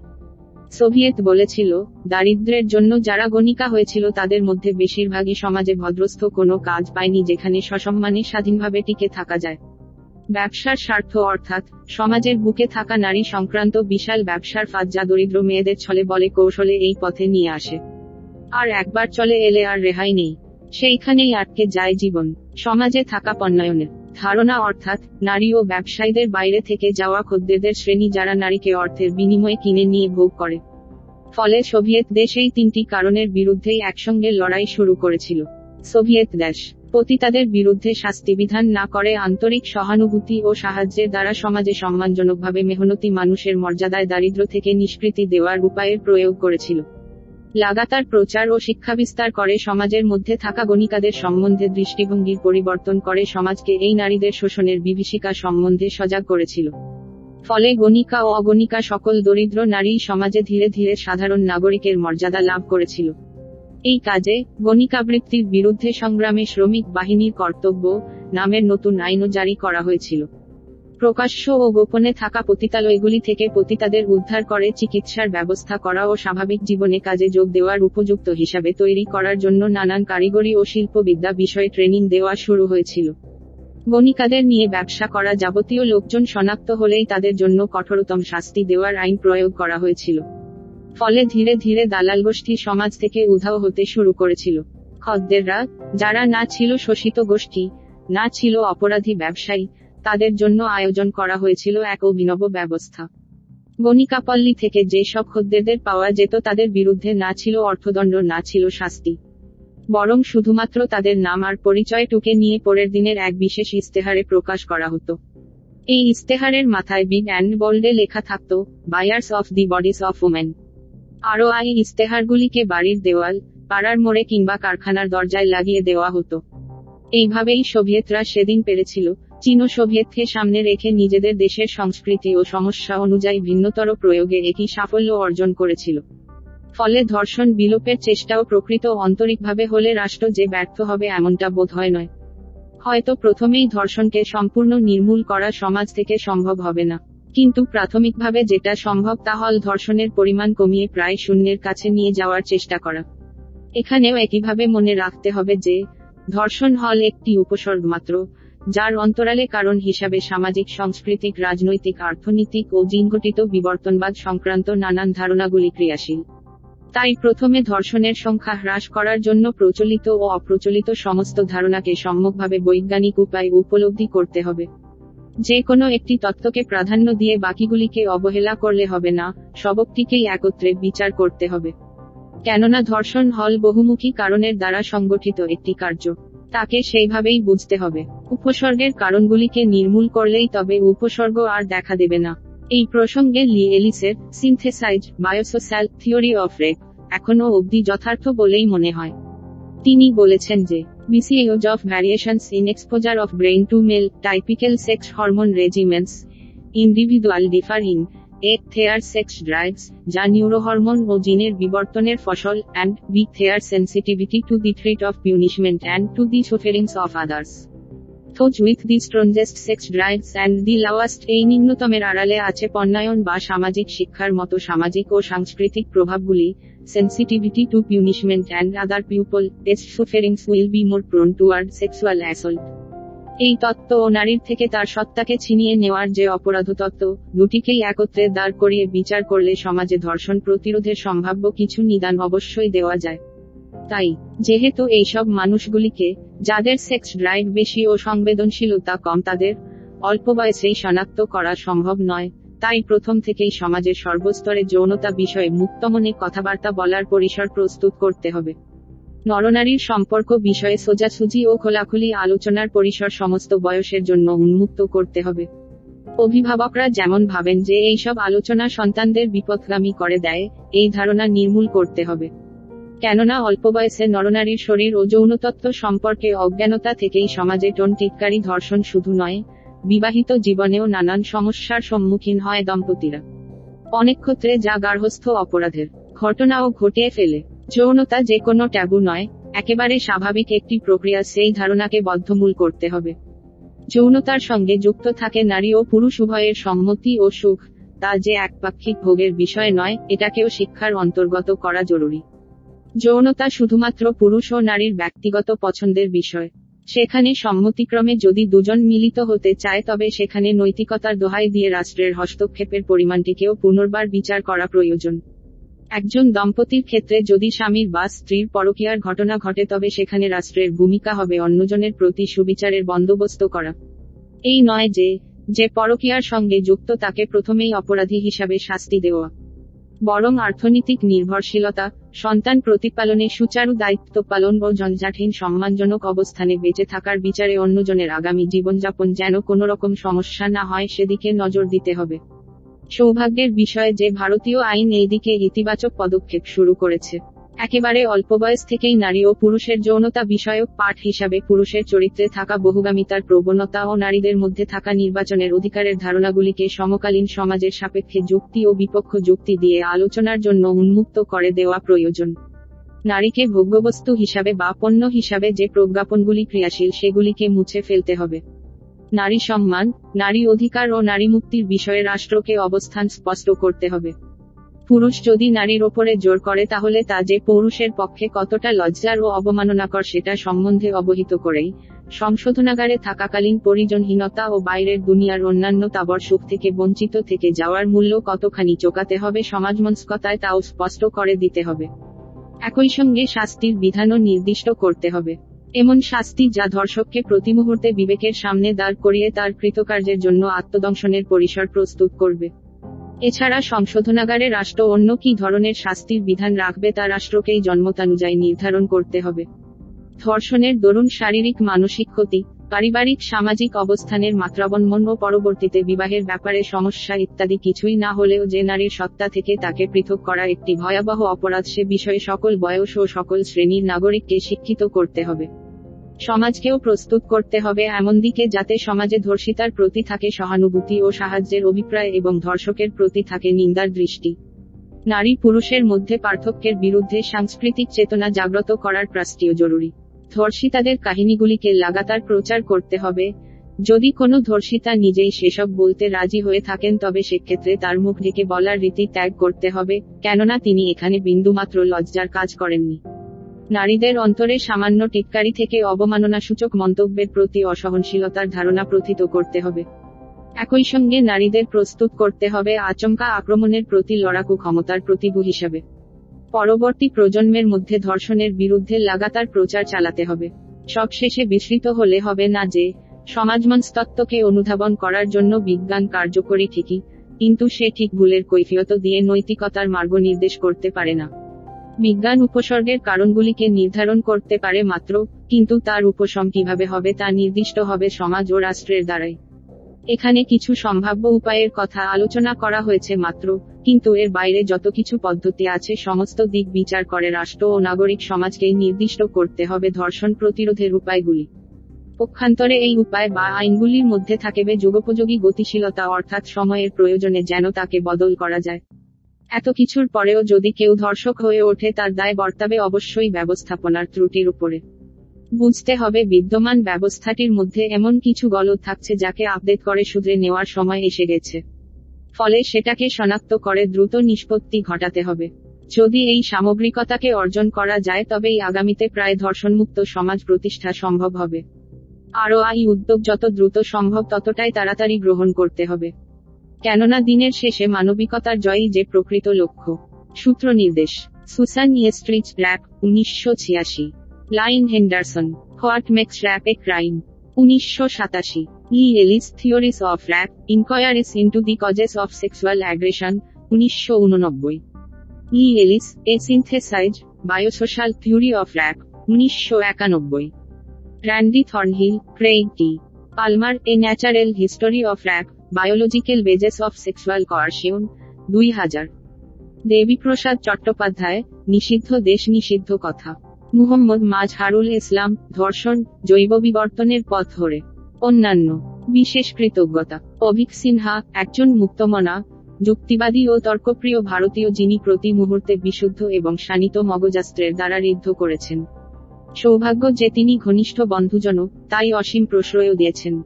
সোভিয়েত বলেছিল দারিদ্রের জন্য যারা গণিকা হয়েছিল তাদের মধ্যে বেশিরভাগই সমাজে ভদ্রস্থ কোনো কাজ পায়নি যেখানে সসম্মানে স্বাধীনভাবে টিকে থাকা যায়। ব্যবসার স্বার্থ অর্থাৎ, সমাজের বুকে থাকা নারী সংক্রান্ত বিশাল ব্যবসার ফাঁদ যা দরিদ্র মেয়েদের ছলে বলে কৌশলে এই পথে নিয়ে আসে। আর একবার চলে এলে আর রেহাই নেই। সেইখানেই আটকে যায় জীবন। সমাজে থাকা পণ্যায়নের ধারণা অর্থাৎ নারী ও ব্যবসায়ীদের বাইরে থেকে যাওয়া খদ্দেরদের শ্রেণি যারা নারীকে অর্থের বিনিময়ে কিনে নিয়ে ভোগ করে। ফলে সোভিয়েত দেশ এই তিনটি কারণের বিরুদ্ধেই একসঙ্গে লড়াই শুরু করেছিল। সোভিয়েত দেশ পতিতাদের বিরুদ্ধে শাস্তিবিধান না করে আন্তরিক সহানুভূতি ও সাহায্যের দ্বারা সমাজে সম্মানজনকভাবে মেহনতি মানুষের মর্যাদায় দারিদ্র থেকে নিষ্কৃতি দেওয়ার উপায়ের প্রয়োগ করেছিল। লাগাতার প্রচার ও শিক্ষা বিস্তার করে সমাজের মধ্যে থাকা গণিকাদের সম্বন্ধে দৃষ্টিভঙ্গির পরিবর্তন করে সমাজকে এই নারীদের শোষণের বিভীষিকা সম্বন্ধে সজাগ করেছিল। ফলে গণিকা ও অগণিকা সকল দরিদ্র নারী সমাজে ধীরে ধীরে সাধারণ নাগরিকের মর্যাদা লাভ করেছিল। এই কাজে গণিকাবৃত্তির বিরুদ্ধে সংগ্রামে শ্রমিক বাহিনীর কর্তব্য নামের নতুন আইনও জারি করা হয়েছিল। প্রকাশ্য ও গোপনে থাকা পতিতালয়গুলি থেকে পতিতাদের উদ্ধার করে চিকিৎসার ব্যবস্থা করা ও স্বাভাবিক জীবনে কাজে যোগ দেওয়ার উপযুক্ত হিসাবে তৈরি করার জন্য নানান কারিগরি ও শিল্পবিদ্যা বিষয়ে ট্রেনিং দেওয়া শুরু হয়েছিল। গণিকাদের নিয়ে ব্যবসা করা যাবতীয় লোকজন শনাক্ত হলেই তাদের জন্য কঠোরতম শাস্তি দেওয়ার আইন প্রয়োগ করা হয়েছিল। ফলে ধীরে ধীরে দালাল গোষ্ঠী সমাজ থেকে উধাও হতে শুরু করেছিল। খদ্দেররা, যারা না ছিল শোষিত গোষ্ঠী, না ছিল অপরাধী ব্যবসায়ী তাদের জন্য আয়োজন করা হয়েছিল এক অভিনব ব্যবস্থা। গণিকাপল্লী থেকে যে সব খদ্দেরদের পাওয়া যেত তাদের বিরুদ্ধে না ছিল অর্থদণ্ড, না ছিল শাস্তি। বরং শুধুমাত্র তাদের নাম আর পরিচয় টুকে নিয়ে পরের দিনের এক বিশেষ ইস্তেহারে প্রকাশ করা হতো। এই ইস্তেহারের মাথায় বিগ অ্যান্ড বোল্ডে লেখা থাকত, buyers of the bodies of women আরও আই ইস্তেহারগুলিকে বাড়ির দেওয়াল, পাড়ার মোড়ে কিংবা কারখানার দরজায় লাগিয়ে দেওয়া হতো। এইভাবেই সোভিয়েতরা সেদিন পেরেছিল চীন সোভিয়েতকে সামনে রেখে নিজেদের দেশের সংস্কৃতি ও সমস্যা অনুযায়ী ভিন্নতর প্রয়োগে একই সাফল্য অর্জন করেছিল। ফলে ধর্ষণ, বিলোপের চেষ্টাও প্রকৃত আন্তরিকভাবে হলে রাষ্ট্র যে ব্যর্থ হবে এমনটা বোধ হয় নয়। হয়তো প্রথমেই ধর্ষণকে সম্পূর্ণ নির্মূল করা সমাজ থেকে সম্ভব হবে না। কিন্তু প্রাথমিকভাবে যেটা সম্ভব তা হল ধর্ষণের পরিমাণ কমিয়ে প্রায় শূন্যের কাছে নিয়ে যাওয়ার চেষ্টা করা। এখানেও একইভাবে মনে রাখতে হবে যে, ধর্ষণ হল একটি উপসর্গ মাত্র যার অন্তরালে কারণ হিসাবে সামাজিক, সাংস্কৃতিক, রাজনৈতিক, অর্থনৈতিক ও জিনঘটিত বিবর্তনবাদ সংক্রান্ত নানান ধারণাগুলি ক্রিয়াশীল। তাই প্রথমে ধর্ষণের সংখ্যা হ্রাস করার জন্য প্রচলিত ও অপ্রচলিত সমস্ত ধারণাকে সম্যকভাবে বৈজ্ঞানিক উপায় উপলব্ধি করতে হবে। যে কোনো একটি তত্ত্বকে প্রাধান্য দিয়ে বাকিগুলিকে অবহেলা করলে হবে না, সবকটিকেই একত্রে বিচার করতে হবে। কেননা ধর্ষণ হল বহুমুখী কারণের দ্বারা সংগঠিত একটি কার্য। তাকে সেইভাবেই বুঝতে হবে। উপসর্গের কারণগুলিকে নির্মূল করলেই তবে উপসর্গ আর দেখা দেবে না। এই প্রসঙ্গে Lee এলিসের synthesise biosocial theory of rape এখনও অবধি যথার্থ বলেই মনে হয়। তিনি বলেছেন যে BCAOs of variations in exposure of brain to male typical sex hormone regimens individual differing in their sex drives যা নিউরোহরমোন ও জিনের বিবর্তনের ফসল and in their sensitivity to the threat of punishment and to the sufferings of others those with the strongest sex drives and the lowest এই নিম্নতমের আড়ালে আছে পণ্যায়ন বা সামাজিক শিক্ষার মতো সামাজিক ও সাংস্কৃতিক প্রভাবগুলি, sensitivity to punishment and other pupil test sufferings will be more prone toward sexual assault. এই তত্ত্ব ও নারীর থেকে তার সত্তাকে ছিনিয়ে নেওয়ার যে অপরাধ তত্ত্ব দুটিকেই একত্রে দাঁড় করিয়ে বিচার করলে সমাজে ধর্ষণ প্রতিরোধের সম্ভাব্য কিছু নিদান অবশ্যই দেওয়া যায়। তাই, যেহেতু এইসব মানুষগুলিকে, যাদের সেক্স ড্রাইভ বেশি ও সংবেদনশীলতা কম তাদের, অল্প বয়সেই শনাক্ত করা সম্ভব নয়, তাই প্রথম থেকেই সমাজের সর্বস্তরে যৌনতা বিষয়ে মুক্তমনে কথাবার্তা বলার পরিসর প্রস্তুত করতে হবে। নরনারীর সম্পর্ক বিষয়ে সোজাসুজি ও খোলাখুলি আলোচনার পরিসর সমস্ত বয়সের জন্য উন্মুক্ত করতে হবে। অভিভাবকরা যেমন ভাবেন যে এইসব আলোচনা সন্তানদের বিপদগামী করে দেয়, এই ধারণা নির্মূল করতে হবে। কেননা অল্প বয়সে নরনারীর শরীর ও যৌনতত্ত্ব সম্পর্কে অজ্ঞানতা থেকেই সমাজে টোন টিটকারী ধর্ষণ শুধু নয়, বিবাহিত জীবনেও নানান সমস্যার সম্মুখীন হয় দম্পতিরা। অনেক ক্ষেত্রে যা গার্হস্থ অপরাধের ঘটনাও ঘটিয়ে ফেলে। যৌনতা যে কোনো ট্যাবু নয়, একেবারে স্বাভাবিক একটি প্রক্রিয়া সেই ধারণাকে বদ্ধমূল করতে হবে। যৌনতার সঙ্গে যুক্ত থাকে নারী ও পুরুষ উভয়ের সম্মতি ও সুখ, তা যে একপাক্ষিক ভোগের বিষয় নয়, এটাকেও শিক্ষার অন্তর্গত করা জরুরি। যৌনতা শুধুমাত্র পুরুষ ও নারীর ব্যক্তিগত পছন্দের বিষয়। সেখানে সম্মতিক্রমে যদি দুজন মিলিত হতে চায় তবে সেখানে নৈতিকতার দোহাই দিয়ে রাষ্ট্রের হস্তক্ষেপের পরিমাণটিকেও পুনর্বার বিচার করা প্রয়োজন। একজন দম্পতির ক্ষেত্রে যদি স্বামীর বা স্ত্রীর পরকীয়ার ঘটনা ঘটে, তবে সেখানে রাষ্ট্রের ভূমিকা হবে অন্যজনের প্রতি সুবিচারের বন্দোবস্ত করা। এই নয় যে যে পরকীয়ার সঙ্গে যুক্ত তাকে প্রথমেই অপরাধী হিসাবে শাস্তি দেওয়া। বরং অর্থনৈতিক নির্ভরশীলতা, সন্তান প্রতিপালনে সুচারু দায়িত্ব পালন ও জঞ্জাটহীন সম্মানজনক অবস্থানে বেঁচে থাকার বিচারে অন্যজনের আগামী জীবনযাপন যেন কোনো রকম সমস্যা না হয়, সেদিকে নজর দিতে হবে। সৌভাগ্যের বিষয় যে ভারতীয় আইন এই দিকে ইতিবাচক পদক্ষেপ শুরু করেছে। একেবারে অল্প বয়স থেকেই নারী ও পুরুষের যৌনতা বিষয়ক পাঠ হিসাবে পুরুষের চরিত্রে থাকা বহুগামিতার প্রবণতা ও নারীদের মধ্যে থাকা নির্বাচনের অধিকারের ধারণাগুলিকে সমকালীন সমাজের সাপেক্ষে যুক্তি ও বিপক্ষ যুক্তি দিয়ে আলোচনার জন্য উন্মুক্ত করে দেওয়া প্রয়োজন। নারীকে ভোগ্যবস্তু হিসাবে বা পণ্য হিসাবে যে প্রজ্ঞাপনগুলি ক্রিয়াশীল সেগুলিকে মুছে ফেলতে হবে। নারী সম্মান, নারী অধিকার ও নারী মুক্তির বিষয়ে রাষ্ট্রকে অবস্থান স্পষ্ট করতে হবে। পুরুষ যদি নারীর ওপরে জোর করে, তাহলে তা যে পুরুষের পক্ষে কতটা লজ্জার ও অবমাননাকর সেটা সম্বন্ধে অবহিত করেই সংশোধনাগারে থাকাকালীন পরিজনহীনতা ও বাইরের দুনিয়ার অন্যান্য তাবর সুখ থেকে বঞ্চিত থেকে যাওয়ার মূল্য কতখানি চোকাতে হবে সমাজমনস্কতায়, তাও স্পষ্ট করে দিতে হবে। একই সঙ্গে শাস্তির বিধানও নির্দিষ্ট করতে হবে। এমন শাস্তি যা ধর্ষককে প্রতি মুহূর্তে বিবেকের সামনে দাঁড় করিয়ে তার কৃতকার্যের জন্য আত্মদংশনের পরিসর প্রস্তুত করবে। এছাড়া সংশোধনাগারে রাষ্ট্র অন্য কি ধরনের শাস্তির বিধান রাখবে তা রাষ্ট্রকেই জন্মতানুযায়ী নির্ধারণ করতে হবে। ধর্ষণের দরুন শারীরিক, মানসিক ক্ষতি, পারিবারিক, সামাজিক অবস্থানের মাত্রাবন্মন ও পরবর্তীতে বিবাহের ব্যাপারে সমস্যা ইত্যাদি কিছুই না হলেও যে নারীর সত্তা থেকে তাকে পৃথক করা একটি ভয়াবহ অপরাধ সে বিষয়ে সকল বয়স ও সকল শ্রেণির নাগরিককে শিক্ষিত করতে হবে। সমাজকেও প্রস্তুত করতে হবে এমন দিকে যাতে সমাজে ধর্ষিতার প্রতি থাকে সহানুভূতি ও সাহায্যের অভিপ্রায় এবং ধর্ষকের প্রতি থাকে নিন্দার দৃষ্টি। নারী পুরুষের মধ্যে পার্থক্যের বিরুদ্ধে সাংস্কৃতিক চেতনা জাগ্রত করার প্রাস্তীয় জরুরি। ধর্ষিতাদের কাহিনীগুলিকে লাগাতার প্রচার করতে হবে। যদি কোনো ধর্ষিতা নিজেই সেসব বলতে রাজি হয়ে থাকেন, তবে সেক্ষেত্রে তার মুখ ঢেকে বলার রীতি ত্যাগ করতে হবে, কেননা তিনি এখানে বিন্দুমাত্র লজ্জার কাজ করেননি। নারীদের অন্তরে সামান্য টিটকারি থেকে অবমাননাসূচক মন্তব্যের প্রতি অসহনশীলতার ধারণা প্রথিত করতে হবে। একই সঙ্গে নারীদের প্রস্তুত করতে হবে আচমকা আক্রমণের প্রতি লড়াকু ক্ষমতার প্রতিভূ হিসাবে। পরবর্তী প্রজন্মের মধ্যে ধর্ষণের বিরুদ্ধে লাগাতার প্রচার চালাতে হবে। সবশেষে বিস্মৃত হলে হবে না যে, সমাজমনস্তত্ত্বকে অনুধাবন করার জন্য বিজ্ঞান কার্যকরী ঠিকই, কিন্তু সে ঠিক ভুলের কৈফিয়ত দিয়ে নৈতিকতার মার্গ নির্দেশ করতে পারে না। বিজ্ঞান উপসর্গের কারণগুলিকে নির্ধারণ করতে পারে মাত্র, কিন্তু তার উপশম কীভাবে হবে তা নির্দিষ্ট হবে সমাজ ও রাষ্ট্রের দ্বারাই। এখানে কিছু সম্ভাব্য উপায়ের কথা আলোচনা করা হয়েছে মাত্র, কিন্তু এর বাইরে যত কিছু পদ্ধতি আছে সমস্ত দিক বিচার করে রাষ্ট্র ও নাগরিক সমাজকেই নির্দিষ্ট করতে হবে ধর্ষণ প্রতিরোধের উপায়গুলি। পক্ষান্তরে এই উপায় বা আইনগুলির মধ্যে থাকবে যুগোপযোগী গতিশীলতা অর্থাৎ সময়ের প্রয়োজনে যেন তাকে বদল করা যায়। এত কিছুর পরেও যদি কেউ ধর্ষক হয়ে ওঠে তার দায় বর্তাবে অবশ্যই ব্যবস্থাপনার ত্রুটির উপরে। বুঝতে হবে বিদ্যমান ব্যবস্থাটির মধ্যে এমন কিছু গলদ থাকছে যাকে আপডেট করে শুধরে নেওয়ার সময় এসে গেছে। ফলে সেটাকে শনাক্ত করে দ্রুত নিষ্পত্তি ঘটাতে হবে। যদি এই সামগ্রিকতাকে অর্জন করা যায় তবেই আগামীতে প্রায় ধর্ষণমুক্ত সমাজ প্রতিষ্ঠা সম্ভব হবে। আরও এই উদ্যোগ যত দ্রুত সম্ভব ততটাই তাড়াতাড়ি গ্রহণ করতে হবে। কেননা দিনের শেষে মানবিকতার জয়ই যে প্রকৃত লক্ষ্য। সূত্র নির্দেশ। সুসান ইয়েস্ট্রিচ র্যাপ উনিশশো ছিয়াশি। Lynne Henderson, what makes rape a crime. উনিশশো সাতাশি। Lee Ellis theories of rape inquiries into the causes of sexual aggression, উনিশশো উননব্বই Lee Ellis a synthesise, biosocial theory of rape উনিশশো একানব্বই। Randy Thornhill, Craig T. Palmer a natural history of rape biological bases of sexual coercion দুই হাজার। দেবীপ্রসাদ চট্টোপাধ্যায়, নিষিদ্ধ দেশ নিষিদ্ধ কথা। মুহম্মদ মাজহারুল ইসলাম, ধর্ষণ, জৈব বিবর্তনের পথ ধরে। অন্যান্য। বিশেষ কৃতজ্ঞতা। অভিক সিনহা, একজন মুক্তমনা, যুক্তিবাদী ও তর্কপ্রিয় ভারতীয় যিনি প্রতি মুহূর্তে বিশুদ্ধ এবং শানিত মগজাস্ত্রের দ্বারা ঋদ্ধ করেছেন। সৌভাগ্য যে তিনি ঘনিষ্ঠ বন্ধুজন তাই অসীম প্রশ্রয় দিয়েছেন।